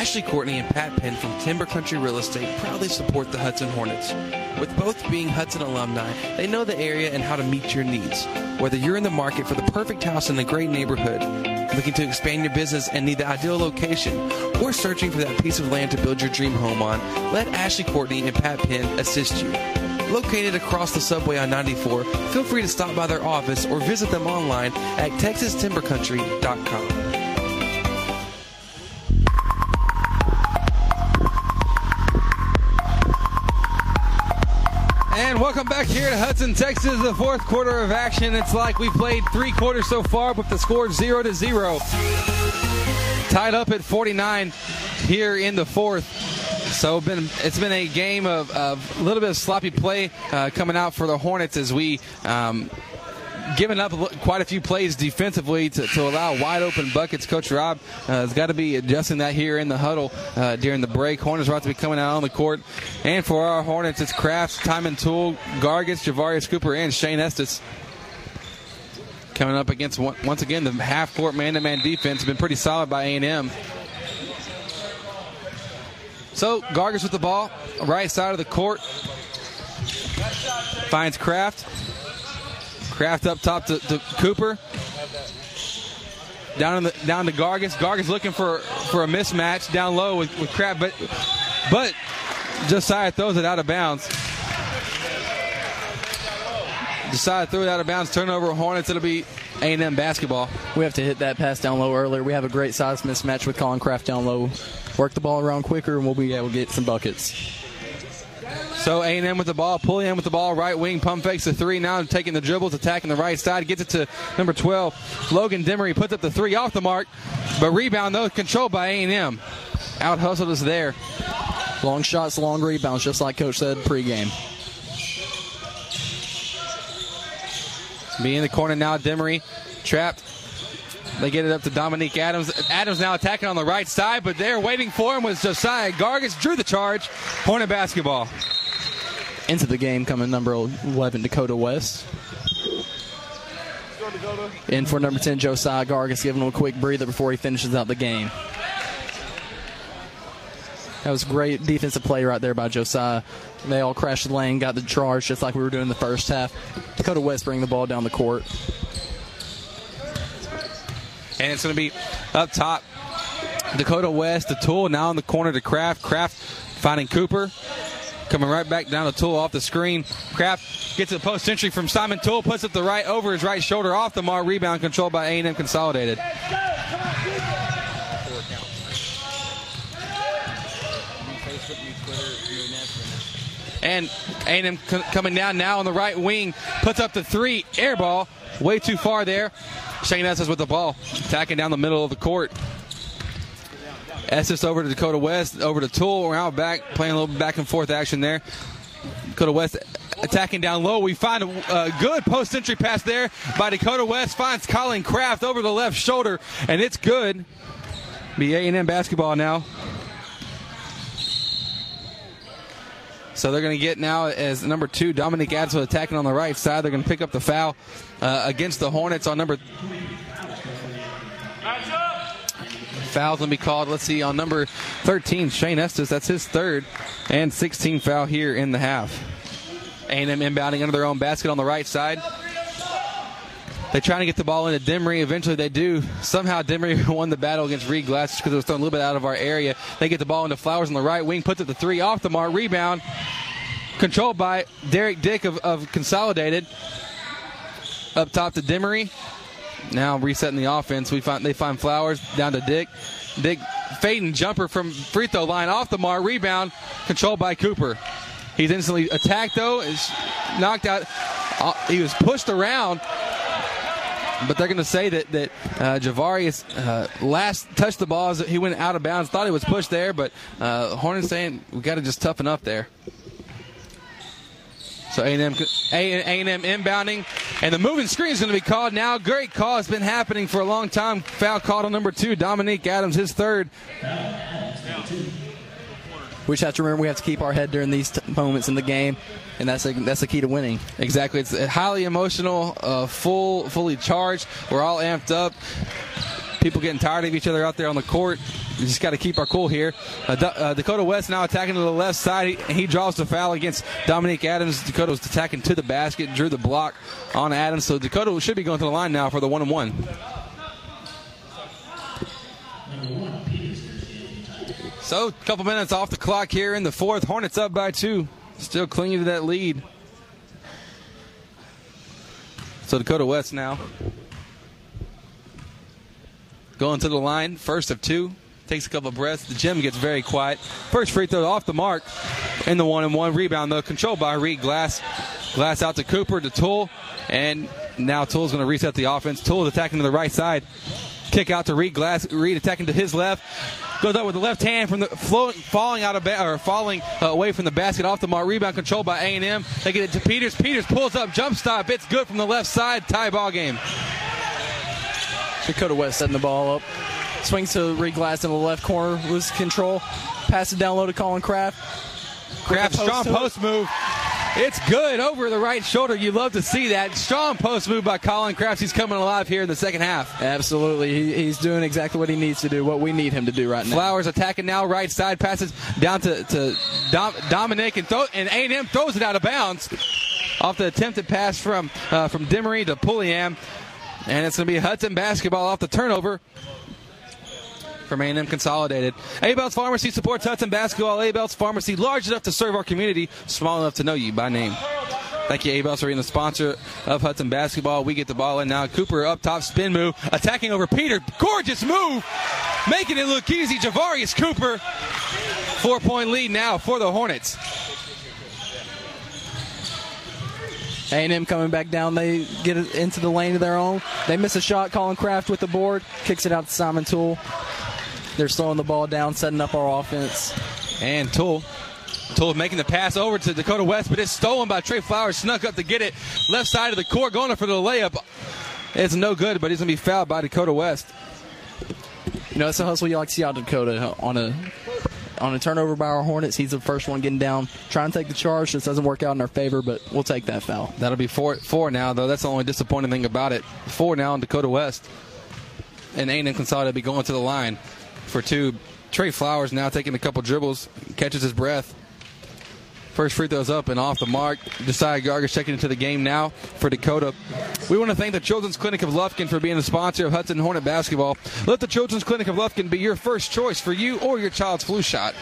Ashley Courtney and Pat Penn from Timber Country Real Estate proudly support the Hudson Hornets. With both being Hudson alumni, they know the area and how to meet your needs. Whether you're in the market for the perfect house in a great neighborhood, looking to expand your business and need the ideal location, or searching for that piece of land to build your dream home on, let Ashley Courtney and Pat Penn assist you. Located across the subway on 94, feel free to stop by their office or visit them online at texastimbercountry.com. welcome back here to Hudson, Texas. The fourth quarter of action. It's like we played three quarters so far, but the score zero to zero. Tied up at 49. here in the fourth. So been, it's been a game of, a little bit of sloppy play uh, coming out for the Hornets as we um, given up quite a few plays defensively to, to allow wide open buckets. Coach Rob uh, has got to be adjusting that here in the huddle uh, during the break. Hornets about to be coming out on the court. And for our Hornets, it's Krafts, Timon Toole, Gargis, Javarius Cooper, and Shane Estes. Coming up against, once again, the half court man to man defense been pretty solid by A&M. So Gargis with the ball, right side of the court. Finds Kraft. Kraft up top to, to Cooper. Down in the down to Gargis. Gargis looking for for a mismatch down low with, with Kraft, but but Josiah throws it out of bounds. Josiah threw it out of bounds. Turnover Hornets. It'll be A&M basketball. We have to hit that pass down low earlier. We have a great size mismatch with Colin Kraft down low. Work the ball around quicker, and we'll be able to get some buckets. So A&M with the ball, pulling in with the ball, right wing, pump fakes the three. Now taking the dribbles, attacking the right side, gets it to number 12, Logan Demery puts up the three off the mark, but rebound though controlled by A&M. Out hustled us there. Long shots, long rebounds, just like Coach said pregame. Be in the corner now, Demery trapped. They get it up to Dominique Adams. Adams now attacking on the right side, but there waiting for him was Josiah Gargis. Drew the charge. Hornet basketball into the game coming number 11, Dakota West. And for number 10, Josiah Gargis, giving him a quick breather before he finishes out the game. That was great defensive play right there by Josiah. They all crashed the lane, got the charge just like we were doing the first half. Dakota West bringing the ball down the court. And it's going to be up top. Dakota West, the Toole now in the corner to Kraft. Kraft finding Cooper. Coming right back down the Toole off the screen. Kraft gets a post entry from Simon Toole, puts it the right over his right shoulder off the mark. Rebound controlled by A&M Consolidated. And A&M coming down now on the right wing, puts up the three, air ball, way too far there. Shane Estes with the ball, attacking down the middle of the court. Estes over to Dakota West, over to Toole, around back, playing a little back and forth action there. Dakota West attacking down low. We find a, a good post entry pass there by Dakota West. Finds Colin Kraft over the left shoulder, and it's good. Be A&M basketball now. So they're going to get now as number two, Dominic Adams with attacking on the right side. They're going to pick up the foul uh, against the Hornets on number Foul's going to be called. Let's see, on number 13, Shane Estes. That's his third and 16 foul here in the half. A&M inbounding under their own basket on the right side. They're trying to get the ball into Demery. Eventually, they do. Somehow, Demery won the battle against Reed Glass because it was thrown a little bit out of our area. They get the ball into Flowers on the right wing, puts it the three off the mark. Rebound controlled by Derek Dick of, of Consolidated. Up top to Demery. Now resetting the offense. We find they find Flowers down to Dick. Dick fading jumper from free throw line off the mark. Rebound controlled by Cooper. He's instantly attacked though. Is knocked out. Uh, he was pushed around. But they're going to say that that uh, Javarius uh, last touched the ball. As he went out of bounds. Thought he was pushed there, but uh, Hornets saying we got to just toughen up there. So A&M, A&M inbounding, and the moving screen is going to be called now. Great call. It's been happening for a long time. Foul called on number two, Dominique Adams, his third. We just have to remember we have to keep our head during these t- moments in the game, and that's a, that's the key to winning. Exactly. It's highly emotional, uh, full, fully charged. We're all amped up. People getting tired of each other out there on the court. We just got to keep our cool here. Uh, D- uh, Dakota West now attacking to the left side. He, he, draws the foul against Dominique Adams. Dakota was attacking to the basket, drew the block on Adams. So Dakota should be going to the line now for the one and one. So, a couple minutes off the clock here in the fourth. Hornets up by two. Still clinging to that lead. So, Dakota West now. Going to the line, first of two takes a couple breaths. The gym gets very quiet. First free throw off the mark in the one and one rebound, though, controlled by Reed Glass. Glass out to Cooper to Toole, and now Toole's going to reset the offense. Toole is attacking to the right side. Kick out to Reed Glass. Reed attacking to his left. Goes up with the left hand from the flow, falling out of ba- or falling uh, away from the basket off the mark. Rebound controlled by A and M. They get it to Peters. Peters pulls up, jump stop. It's good from the left side. Tie ball game. Dakota West setting the ball up. Swings to Reed Glass in the left corner. Loses control. Pass it down low to Colin Kraft. Kraft strong to it. post move. It's good over the right shoulder. You love to see that strong post move by Colin Kraft. He's coming alive here in the second half. Absolutely. He, he's doing exactly what he needs to do, what we need him to do right now. Flowers attacking now, right side passes down to, to Dom, Dominic and throw, and A&M throws it out of bounds off the attempted pass from uh, from Demery to Pulliam, and it's going to be Hudson basketball off the turnover from A&M Consolidated. Abel's Pharmacy supports Hudson basketball. Abel's Pharmacy, large enough to serve our community, small enough to know you by name. Thank you, Abel's, for being the sponsor of Hudson basketball. We get the ball in now. Cooper up top, spin move, attacking over Peter. Gorgeous move, making it look easy. Javarius Cooper, four-point lead now for the Hornets. A&M coming back down. They get into the lane of their own. They miss a shot. Colin Kraft with the board. Kicks it out to Simon Toole. They're slowing the ball down, setting up our offense. And Toole. Toole making the pass over to Dakota West, but it's stolen by Trey Flowers. Snuck up to get it. Left side of the court, going up for the layup. It's no good, but he's going to be fouled by Dakota West. You know, it's a hustle you like to see out of Dakota on a on a turnover by our Hornets. He's the first one getting down. Trying to take the charge. This doesn't work out in our favor, but we'll take that foul. That'll be four, four now, though. That's the only disappointing thing about it. Four now on Dakota West. And A&M Consolidated be going to the line for two. Trey Flowers now taking a couple dribbles, catches his breath. First free throws up and off the mark. Josiah Gargis checking into the game now for Dakota. We want to thank the Children's Clinic of Lufkin for being the sponsor of Hudson Hornet basketball. Let the Children's Clinic of Lufkin be your first choice for you or your child's flu shot.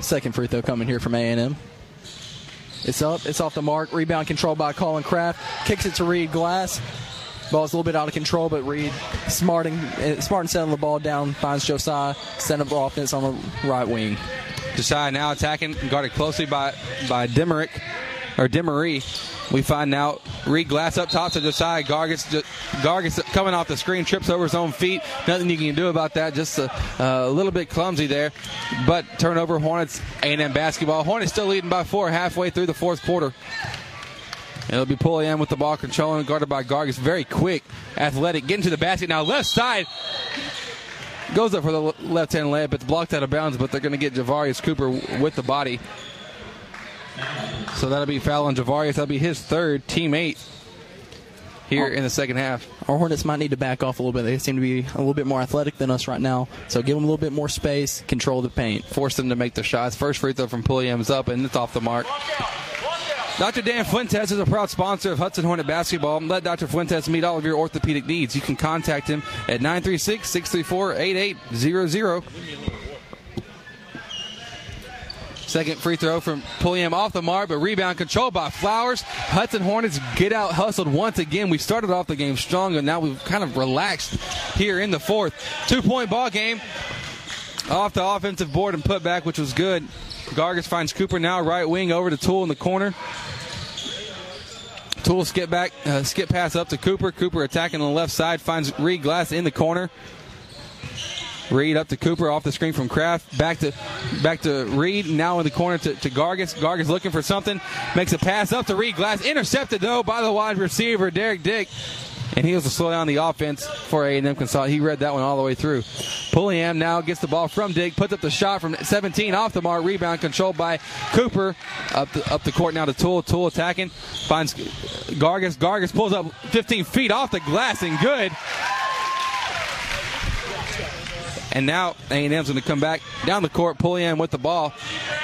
Second free throw coming here from A&M. It's up. It's off the mark. Rebound controlled by Colin Kraft. Kicks it to Reed Glass. Ball's a little bit out of control, but Reed smarting, smart and eh, settling the ball down. Finds Josiah. Setting up offense on the right wing. Josiah now attacking, guarded closely by by Dimerick or Demery. We find now Reed Glass up top to Josiah Gargis. Gargis coming off the screen, trips over his own feet. Nothing you can do about that. Just a, a little bit clumsy there. But turnover, Hornets, A&M basketball. Hornets still leading by four halfway through the fourth quarter. It'll be Pulliam with the ball controlling, guarded by Gargis. Very quick, athletic, getting to the basket now. Left side goes up for the left hand layup. It's blocked out of bounds, but they're going to get Javarius Cooper with the body. So that'll be foul on Javarius. That'll be his third teammate here oh. in the second half. Our Hornets might need to back off a little bit. They seem to be a little bit more athletic than us right now. So give them a little bit more space, control the paint. Force them to make the shots. First free throw from Pulliam is up, and it's off the mark. Dr. Dan Fuentes is a proud sponsor of Hudson Hornet basketball. Let Dr. Fuentes meet all of your orthopedic needs. You can contact him at 936 634 8800. Second free throw from Pulliam off the mark, but rebound controlled by Flowers. Hudson Hornets get out hustled once again. We started off the game strong, and now we've kind of relaxed here in the fourth. Two point ball game off the offensive board and put back, which was good. Gargis finds Cooper now right wing over to Toole in the corner. Toole skip back, uh, skip pass up to Cooper. Cooper attacking on the left side finds Reed Glass in the corner. Reed up to Cooper off the screen from Kraft. Back to back to Reed. Now in the corner to, to Gargis. Gargis looking for something. Makes a pass up to Reed Glass. Intercepted though by the wide receiver Derek Dick. And he was to slow down the offense for A&M Consolidated. He read that one all the way through. Pulliam now gets the ball from Dick, puts up the shot from 17 off the mark. Rebound controlled by Cooper. Up the, up the court now to Toole. Toole attacking. Finds Gargis. Gargis pulls up 15 feet off the glass and good. And now A&M's going to come back down the court, Pulliam with the ball.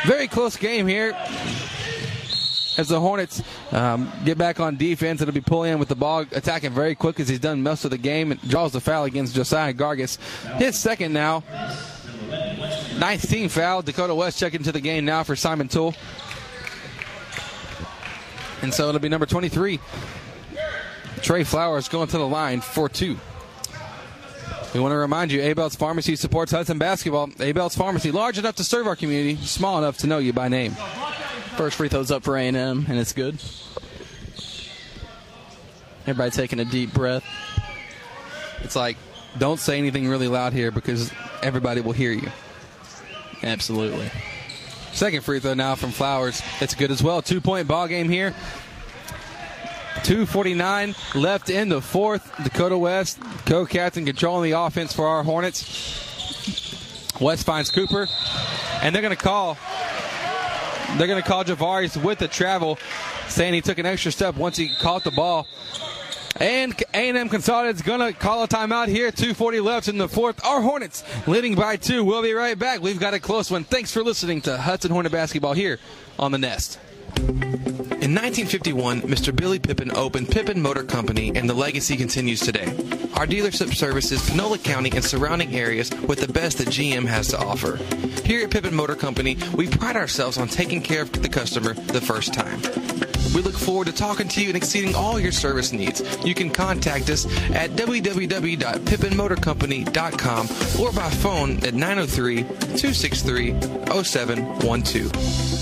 Very close game here. As the Hornets um, get back on defense, it'll be Pulliam with the ball, attacking very quick as he's done most of the game. And draws the foul against Josiah Gargis. His second now. Ninth team foul. Dakota West checking into the game now for Simon Toole. And so it'll be number 23. Trey Flowers going to the line for two. We want to remind you, Abel's Pharmacy supports Hudson basketball. Abel's Pharmacy, large enough to serve our community, small enough to know you by name. First free throw's up for A&M, and it's good. Everybody taking a deep breath. It's like, don't say anything really loud here because everybody will hear you. Absolutely. Second free throw now from Flowers. It's good as well. Two point ball game here. 249 left in the fourth. Dakota West, co-captain, controlling the offense for our Hornets. West finds Cooper, and they're going to call. They're going to call Javarius with the travel, saying he took an extra step once he caught the ball. And A&M Consolidated's going to call a timeout here. 2.40 left in the fourth. Our Hornets leading by two. We'll be right back. We've got a close one. Thanks for listening to Hudson Hornet Basketball here on The Nest. In 1951, Mr. Billy Pippin opened Pippin Motor Company, and the legacy continues today. Our dealership services Panola County and surrounding areas with the best that GM has to offer. Here at Pippin Motor Company, we pride ourselves on taking care of the customer the first time. We look forward to talking to you and exceeding all your service needs. You can contact us at www.pippinmotorcompany.com or by phone at 903 263 0712.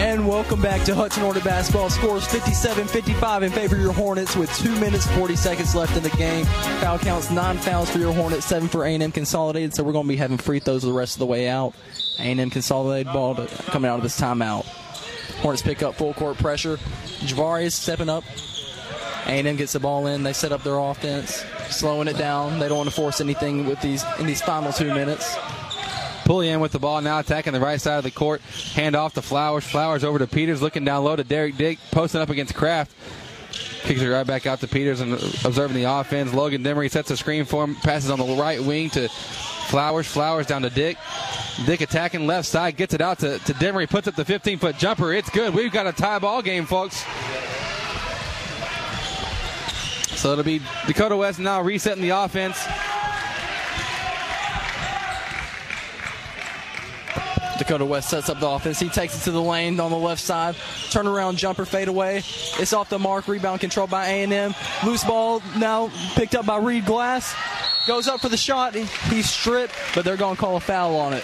And welcome back to Hudson Hornet basketball. Scores 57-55 in favor of your Hornets with two minutes 40 seconds left in the game. Foul counts nine fouls for your Hornets, seven for A&M Consolidated. So we're going to be having free throws the rest of the way out. A&M Consolidated ball to, coming out of this timeout. Hornets pick up full court pressure. Javari is stepping up. A&M gets the ball in. They set up their offense, slowing it down. They don't want to force anything with these in these final two minutes. Pulliam with the ball now attacking the right side of the court. Hand off to Flowers. Flowers over to Peters, looking down low to Derek Dick, posting up against Kraft. Kicks it right back out to Peters and observing the offense. Logan Demery sets a screen for him, passes on the right wing to Flowers. Flowers down to Dick. Dick attacking left side, gets it out to, to Demery, puts up the 15 foot jumper. It's good. We've got a tie ball game, folks. So it'll be Dakota West now resetting the offense. Dakota West sets up the offense. He takes it to the lane on the left side. Turnaround jumper fade away. It's off the mark. Rebound controlled by A&M. Loose ball now picked up by Reed Glass. Goes up for the shot. He's stripped, but they're going to call a foul on it.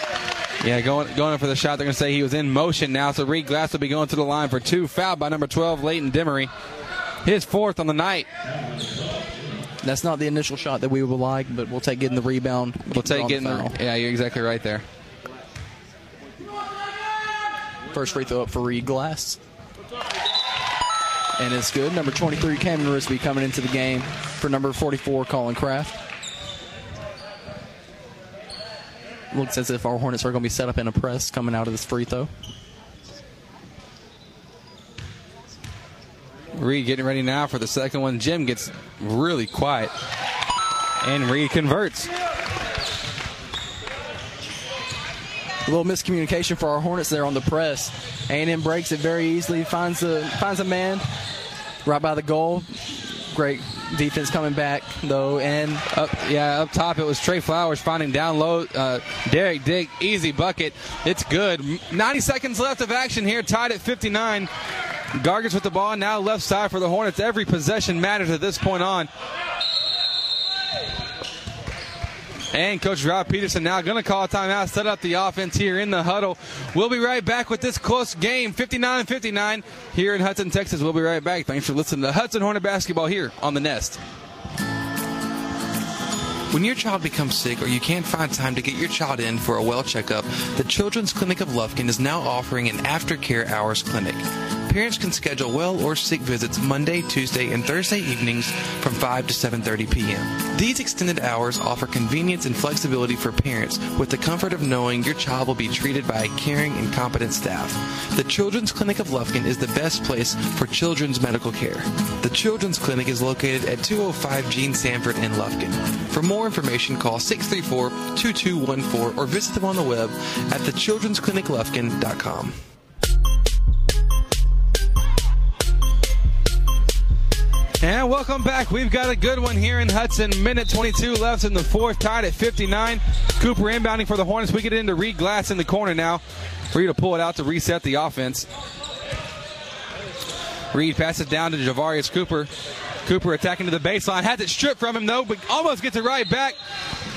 Yeah, going going in for the shot. They're going to say he was in motion now. So Reed Glass will be going to the line for two. Foul by number 12, Leighton Demery. His fourth on the night. That's not the initial shot that we would like, but we'll take getting the rebound. We'll take getting the, yeah, you're exactly right there. First free throw up for Reed Glass. And it's good. Number 23, Cameron Risby coming into the game for number 44, Colin Kraft. Looks as if our Hornets are going to be set up in a press coming out of this free throw. Reed getting ready now for the second one. Jim gets really quiet. And Reed converts. A little miscommunication for our Hornets there on the press. A&M breaks it very easily, finds a finds a man right by the goal. Great defense coming back though, and up yeah up top it was Trey Flowers finding down low. Uh, Derek Dick easy bucket. It's good. 90 seconds left of action here, tied at 59. Gargis with the ball now left side for the Hornets. Every possession matters at this point on. And Coach Rob Peterson now going to call a timeout, set up the offense here in the huddle. We'll be right back with this close game, 59 59, here in Hudson, Texas. We'll be right back. Thanks for listening to Hudson Hornet Basketball here on The Nest. When your child becomes sick or you can't find time to get your child in for a well checkup, the Children's Clinic of Lufkin is now offering an aftercare hours clinic. Parents can schedule well or sick visits Monday, Tuesday, and Thursday evenings from 5 to 7:30 p.m. These extended hours offer convenience and flexibility for parents with the comfort of knowing your child will be treated by a caring and competent staff. The Children's Clinic of Lufkin is the best place for children's medical care. The Children's Clinic is located at 205 Gene Sanford in Lufkin. For more information, call 634-2214 or visit them on the web at thechildren'scliniclufkin.com. And welcome back. We've got a good one here in Hudson. Minute 22 left in the fourth, tied at 59. Cooper inbounding for the Hornets. We get into Reed Glass in the corner now for you to pull it out to reset the offense. Reed passes down to Javarius Cooper. Cooper attacking to the baseline. Has it stripped from him, though, but almost gets it right back.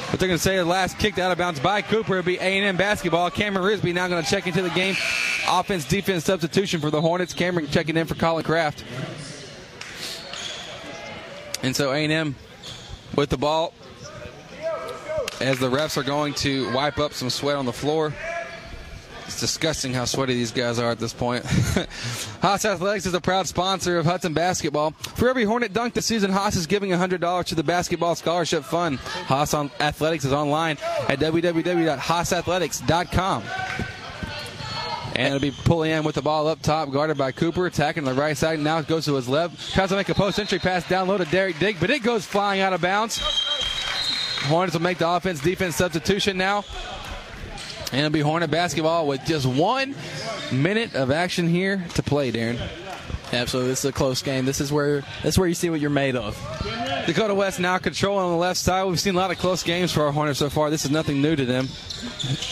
But they're going to say the last kicked out of bounds by Cooper. It'll be A&M basketball. Cameron Risby now going to check into the game. Offense, defense substitution for the Hornets. Cameron checking in for Colin Kraft. And so A&M with the ball as the refs are going to wipe up some sweat on the floor. Disgusting how sweaty these guys are at this point. Haas Athletics is a proud sponsor of Hudson Basketball. For every Hornet dunk this season, Haas is giving $100 to the Basketball Scholarship Fund. Haas on Athletics is online at www.haasathletics.com. And it'll be pulling in with the ball up top, guarded by Cooper, attacking the right side. Now it goes to his left. Tries to make a post entry pass down low to Derek Dick, but it goes flying out of bounds. Hornets will make the offense defense substitution now. And it'll be Hornet basketball with just one minute of action here to play, Darren. Absolutely, this is a close game. This is where this is where you see what you're made of. Dakota West now controlling on the left side. We've seen a lot of close games for our Hornets so far. This is nothing new to them.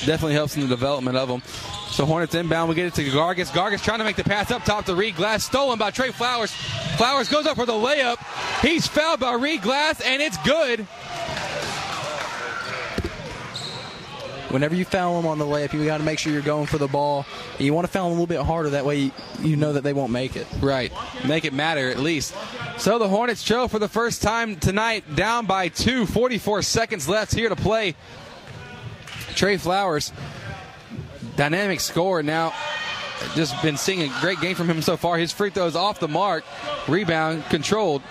Definitely helps in the development of them. So Hornets inbound. We get it to Gargis. Gargis trying to make the pass up top to Reed Glass. Stolen by Trey Flowers. Flowers goes up for the layup. He's fouled by Reed Glass, and it's good. Whenever you foul them on the layup, you got to make sure you're going for the ball. You want to foul them a little bit harder. That way, you, know that they won't make it. Right. Make it matter at least. So the Hornets show for the first time tonight, down by two. 44 seconds left here to play. Trey Flowers, dynamic score now. Just been seeing a great game from him so far. His free throw is off the mark. Rebound controlled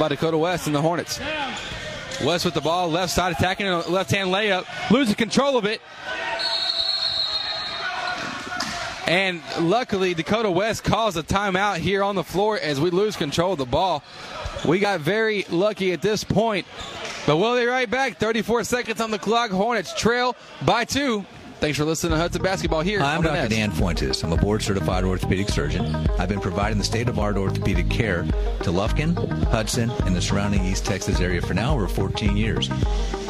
by Dakota West and the Hornets. West with the ball, left side attacking left hand layup, losing control of it. And luckily, Dakota West calls a timeout here on the floor as we lose control of the ball. We got very lucky at this point. But we'll be right back. 34 seconds on the clock. Hornets trail by two. Thanks for listening to Hudson Basketball here. I'm Dr. Nest. Dan Fuentes. I'm a board certified orthopedic surgeon. I've been providing the state of art orthopedic care to Lufkin, Hudson, and the surrounding East Texas area for now over 14 years.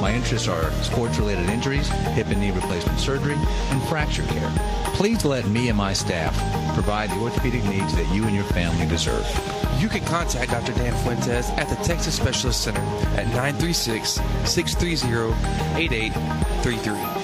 My interests are sports related injuries, hip and knee replacement surgery, and fracture care. Please let me and my staff provide the orthopedic needs that you and your family deserve. You can contact Dr. Dan Fuentes at the Texas Specialist Center at 936 630 8833.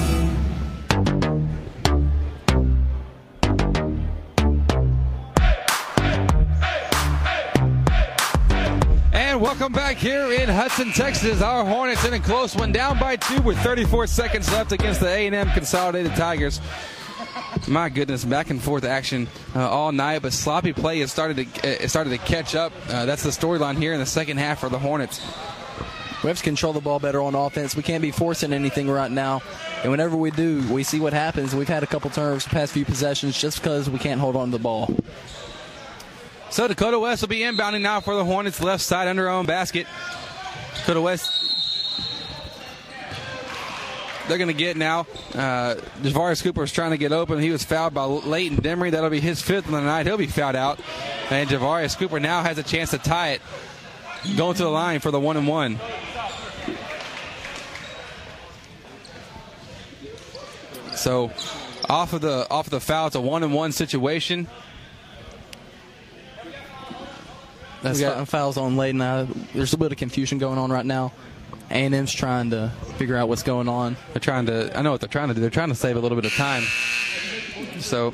Welcome back here in Hudson, Texas. Our Hornets in a close one, down by two with 34 seconds left against the A&M Consolidated Tigers. My goodness, back and forth action uh, all night, but sloppy play has started to uh, started to catch up. Uh, that's the storyline here in the second half for the Hornets. We have to control the ball better on offense. We can't be forcing anything right now. And whenever we do, we see what happens. We've had a couple turnovers the past few possessions just because we can't hold on to the ball. So Dakota West will be inbounding now for the Hornets, left side under our own basket. Dakota West. They're going to get now. Uh, Javarius Cooper is trying to get open. He was fouled by Leighton Demery. That'll be his fifth of the night. He'll be fouled out. And Javarius Cooper now has a chance to tie it. Going to the line for the one and one. So off of the off of the foul, it's a one and one situation. That's We got- fouls on now. There's a bit of confusion going on right now. A&M's trying to figure out what's going on. They're trying to. I know what they're trying to do. They're trying to save a little bit of time. So,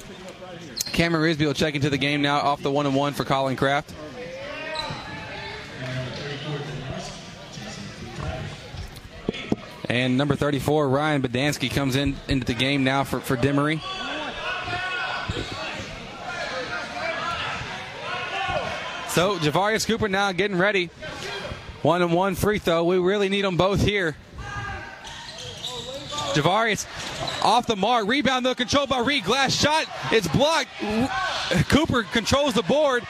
Cameron Risby will check into the game now off the one and one for Colin Kraft. And number 34, Ryan Badansky, comes in into the game now for, for Demery. So Javarius Cooper now getting ready. One and one free throw. We really need them both here. Javarius off the mark. Rebound though controlled by Reed. Glass shot. It's blocked. Cooper controls the board.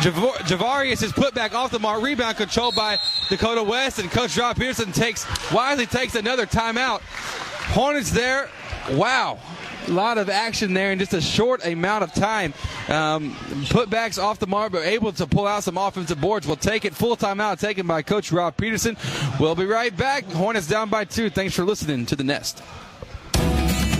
Jav- Javarius is put back off the mark. Rebound controlled by Dakota West, and Coach Rob Pearson takes wisely takes another timeout. Hornets there. Wow. A lot of action there in just a short amount of time. Um, putbacks off the mark, but able to pull out some offensive boards. We'll take it. Full timeout taken by Coach Rob Peterson. We'll be right back. Hornets down by two. Thanks for listening to the Nest.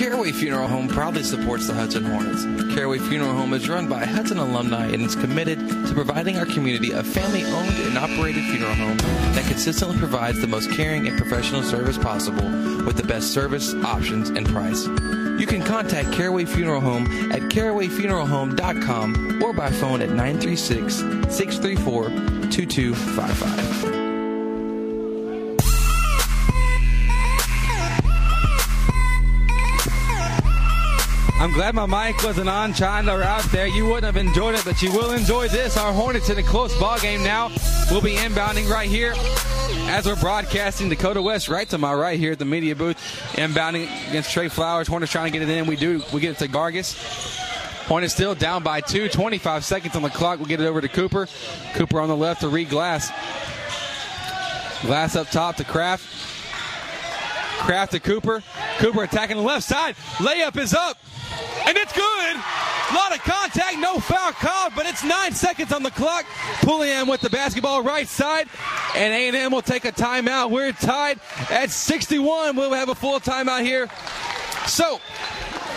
Caraway Funeral Home proudly supports the Hudson Hornets. Caraway Funeral Home is run by Hudson alumni and is committed to providing our community a family owned and operated funeral home that consistently provides the most caring and professional service possible with the best service, options, and price. You can contact Caraway Funeral Home at carawayfuneralhome.com or by phone at 936 634 2255. I'm glad my mic wasn't on to out there. You wouldn't have enjoyed it, but you will enjoy this. Our Hornets in a close ball game now. We'll be inbounding right here as we're broadcasting Dakota West right to my right here at the media booth. Inbounding against Trey Flowers. Hornets trying to get it in. We do. We get it to Gargis. Hornets still down by two. 25 seconds on the clock. We'll get it over to Cooper. Cooper on the left to Reed Glass. Glass up top to Kraft. Kraft to Cooper. Cooper attacking the left side. Layup is up. And it's good. A lot of contact, no foul called, but it's nine seconds on the clock. Pulliam with the basketball right side, and A&M will take a timeout. We're tied at 61. We'll have a full timeout here. So,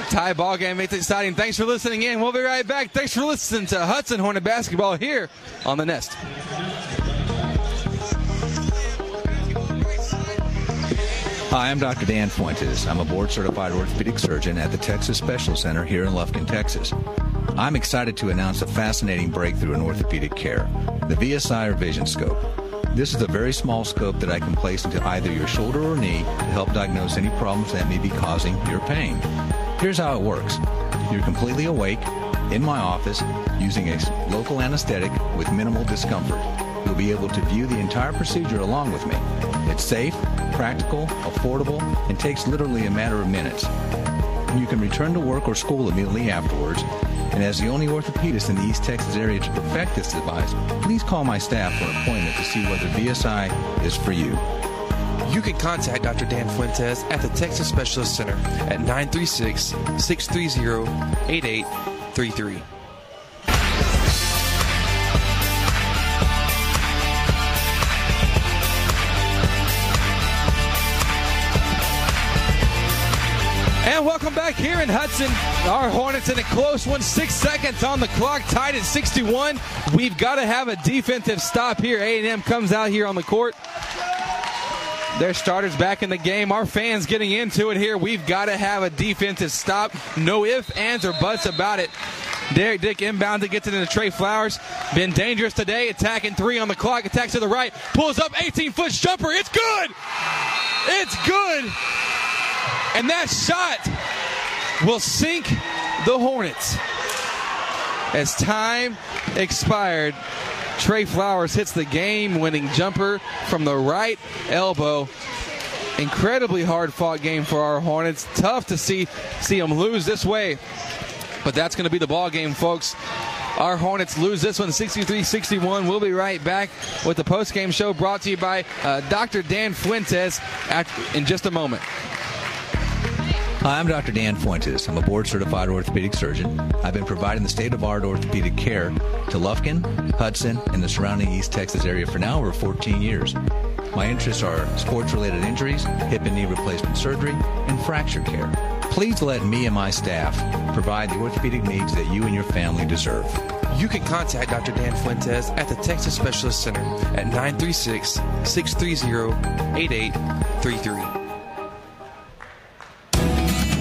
tie ball game makes it exciting. Thanks for listening in. We'll be right back. Thanks for listening to Hudson Hornet basketball here on the Nest. Hi, I'm Dr. Dan Fuentes. I'm a board certified orthopedic surgeon at the Texas Special Center here in Lufkin, Texas. I'm excited to announce a fascinating breakthrough in orthopedic care the VSI or Vision Scope. This is a very small scope that I can place into either your shoulder or knee to help diagnose any problems that may be causing your pain. Here's how it works you're completely awake in my office using a local anesthetic with minimal discomfort. You'll be able to view the entire procedure along with me. It's safe, practical, affordable, and takes literally a matter of minutes. You can return to work or school immediately afterwards. And as the only orthopedist in the East Texas area to perfect this device, please call my staff for an appointment to see whether VSI is for you. You can contact Dr. Dan Fuentes at the Texas Specialist Center at 936 630 8833. And welcome back here in Hudson. Our Hornets in a close one, six seconds on the clock, tied at 61. We've got to have a defensive stop here. A&M comes out here on the court. Their starters back in the game. Our fans getting into it here. We've got to have a defensive stop. No ifs, ands, or buts about it. Derek Dick inbound to get to the Trey Flowers. Been dangerous today. Attacking three on the clock. Attacks to the right. Pulls up 18 foot jumper. It's good. It's good. And that shot will sink the Hornets. As time expired, Trey Flowers hits the game winning jumper from the right elbow. Incredibly hard fought game for our Hornets. Tough to see see them lose this way. But that's going to be the ball game, folks. Our Hornets lose this one 63 61. We'll be right back with the post-game show brought to you by uh, Dr. Dan Fuentes at, in just a moment. Hi, I'm Dr. Dan Fuentes. I'm a board certified orthopedic surgeon. I've been providing the state of art orthopedic care to Lufkin, Hudson, and the surrounding East Texas area for now over 14 years. My interests are sports related injuries, hip and knee replacement surgery, and fracture care. Please let me and my staff provide the orthopedic needs that you and your family deserve. You can contact Dr. Dan Fuentes at the Texas Specialist Center at 936 630 8833.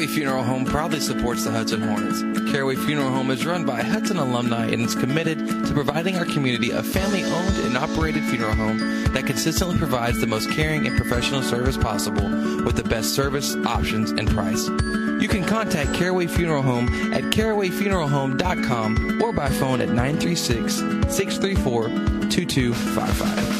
Caraway Funeral Home proudly supports the Hudson Hornets. Caraway Funeral Home is run by Hudson alumni and is committed to providing our community a family owned and operated funeral home that consistently provides the most caring and professional service possible with the best service, options, and price. You can contact Caraway Funeral Home at carawayfuneralhome.com or by phone at 936 634 2255.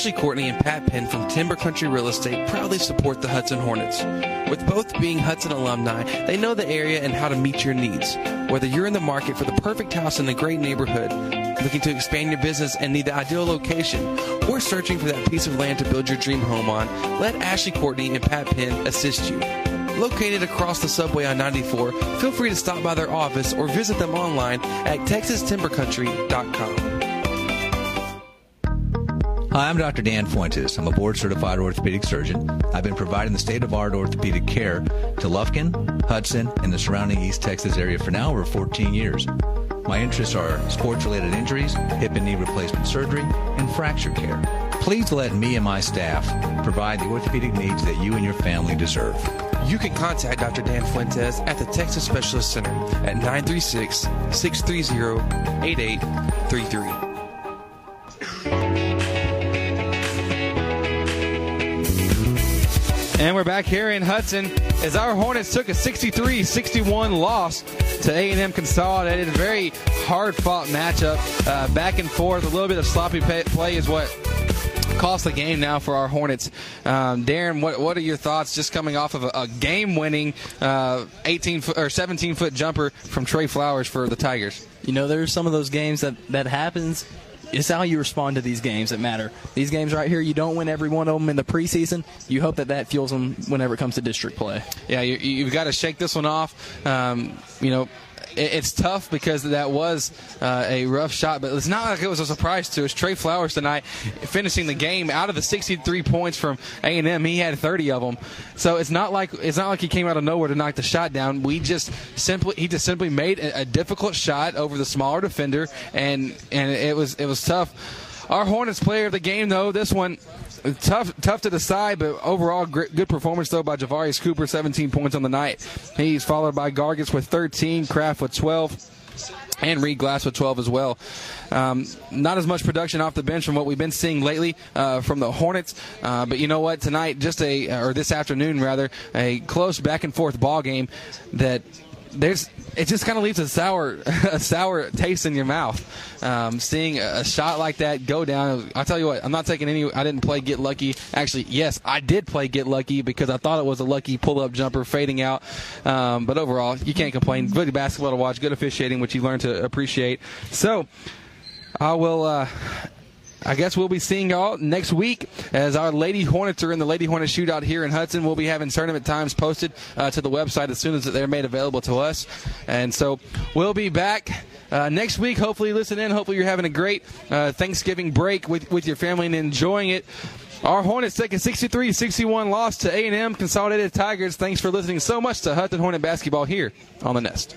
Ashley Courtney and Pat Penn from Timber Country Real Estate proudly support the Hudson Hornets. With both being Hudson alumni, they know the area and how to meet your needs. Whether you're in the market for the perfect house in a great neighborhood, looking to expand your business and need the ideal location, or searching for that piece of land to build your dream home on, let Ashley Courtney and Pat Penn assist you. Located across the subway on 94, feel free to stop by their office or visit them online at texastimbercountry.com. Hi, I'm Dr. Dan Fuentes. I'm a board certified orthopedic surgeon. I've been providing the state of art orthopedic care to Lufkin, Hudson, and the surrounding East Texas area for now over 14 years. My interests are sports related injuries, hip and knee replacement surgery, and fracture care. Please let me and my staff provide the orthopedic needs that you and your family deserve. You can contact Dr. Dan Fuentes at the Texas Specialist Center at 936 630 8833. And we're back here in Hudson as our Hornets took a 63-61 loss to A&M Consolidated. A very hard-fought matchup, uh, back and forth. A little bit of sloppy play is what cost the game now for our Hornets. Um, Darren, what what are your thoughts just coming off of a, a game-winning uh, 18 foot or 17 foot jumper from Trey Flowers for the Tigers? You know, there's some of those games that that happens it's how you respond to these games that matter. These games right here, you don't win every one of them in the preseason. You hope that that fuels them whenever it comes to district play. Yeah, you, have got to shake this one off. Um, you know, it's tough because that was uh, a rough shot, but it's not like it was a surprise to us. Trey Flowers tonight finishing the game out of the 63 points from A&M, he had 30 of them. So it's not like it's not like he came out of nowhere to knock the shot down. We just simply he just simply made a, a difficult shot over the smaller defender, and and it was it was tough. Our Hornets player of the game, though, this one tough tough to decide, but overall good performance though by Javarius Cooper, 17 points on the night. He's followed by Gargis with 13, Kraft with 12 and Reed Glass with 12 as well. Um, not as much production off the bench from what we've been seeing lately uh, from the Hornets, uh, but you know what? Tonight, just a or this afternoon rather, a close back and forth ball game that there's it just kind of leaves a sour a sour taste in your mouth. Um, seeing a, shot like that go down, I'll tell you what, I'm not taking any. I didn't play get lucky. Actually, yes, I did play get lucky because I thought it was a lucky pull up jumper fading out. Um, but overall, you can't complain. Good basketball to watch, good officiating, which you learn to appreciate. So, I will. Uh, I guess we'll be seeing y'all next week as our Lady Hornets are in the Lady Hornet Shootout here in Hudson. We'll be having tournament times posted uh, to the website as soon as they're made available to us. And so we'll be back uh, next week. Hopefully, listen in. Hopefully, you're having a great uh, Thanksgiving break with, with your family and enjoying it. Our Hornets take a 63-61 loss to A&M Consolidated Tigers. Thanks for listening so much to Hudson Hornet basketball here on the Nest.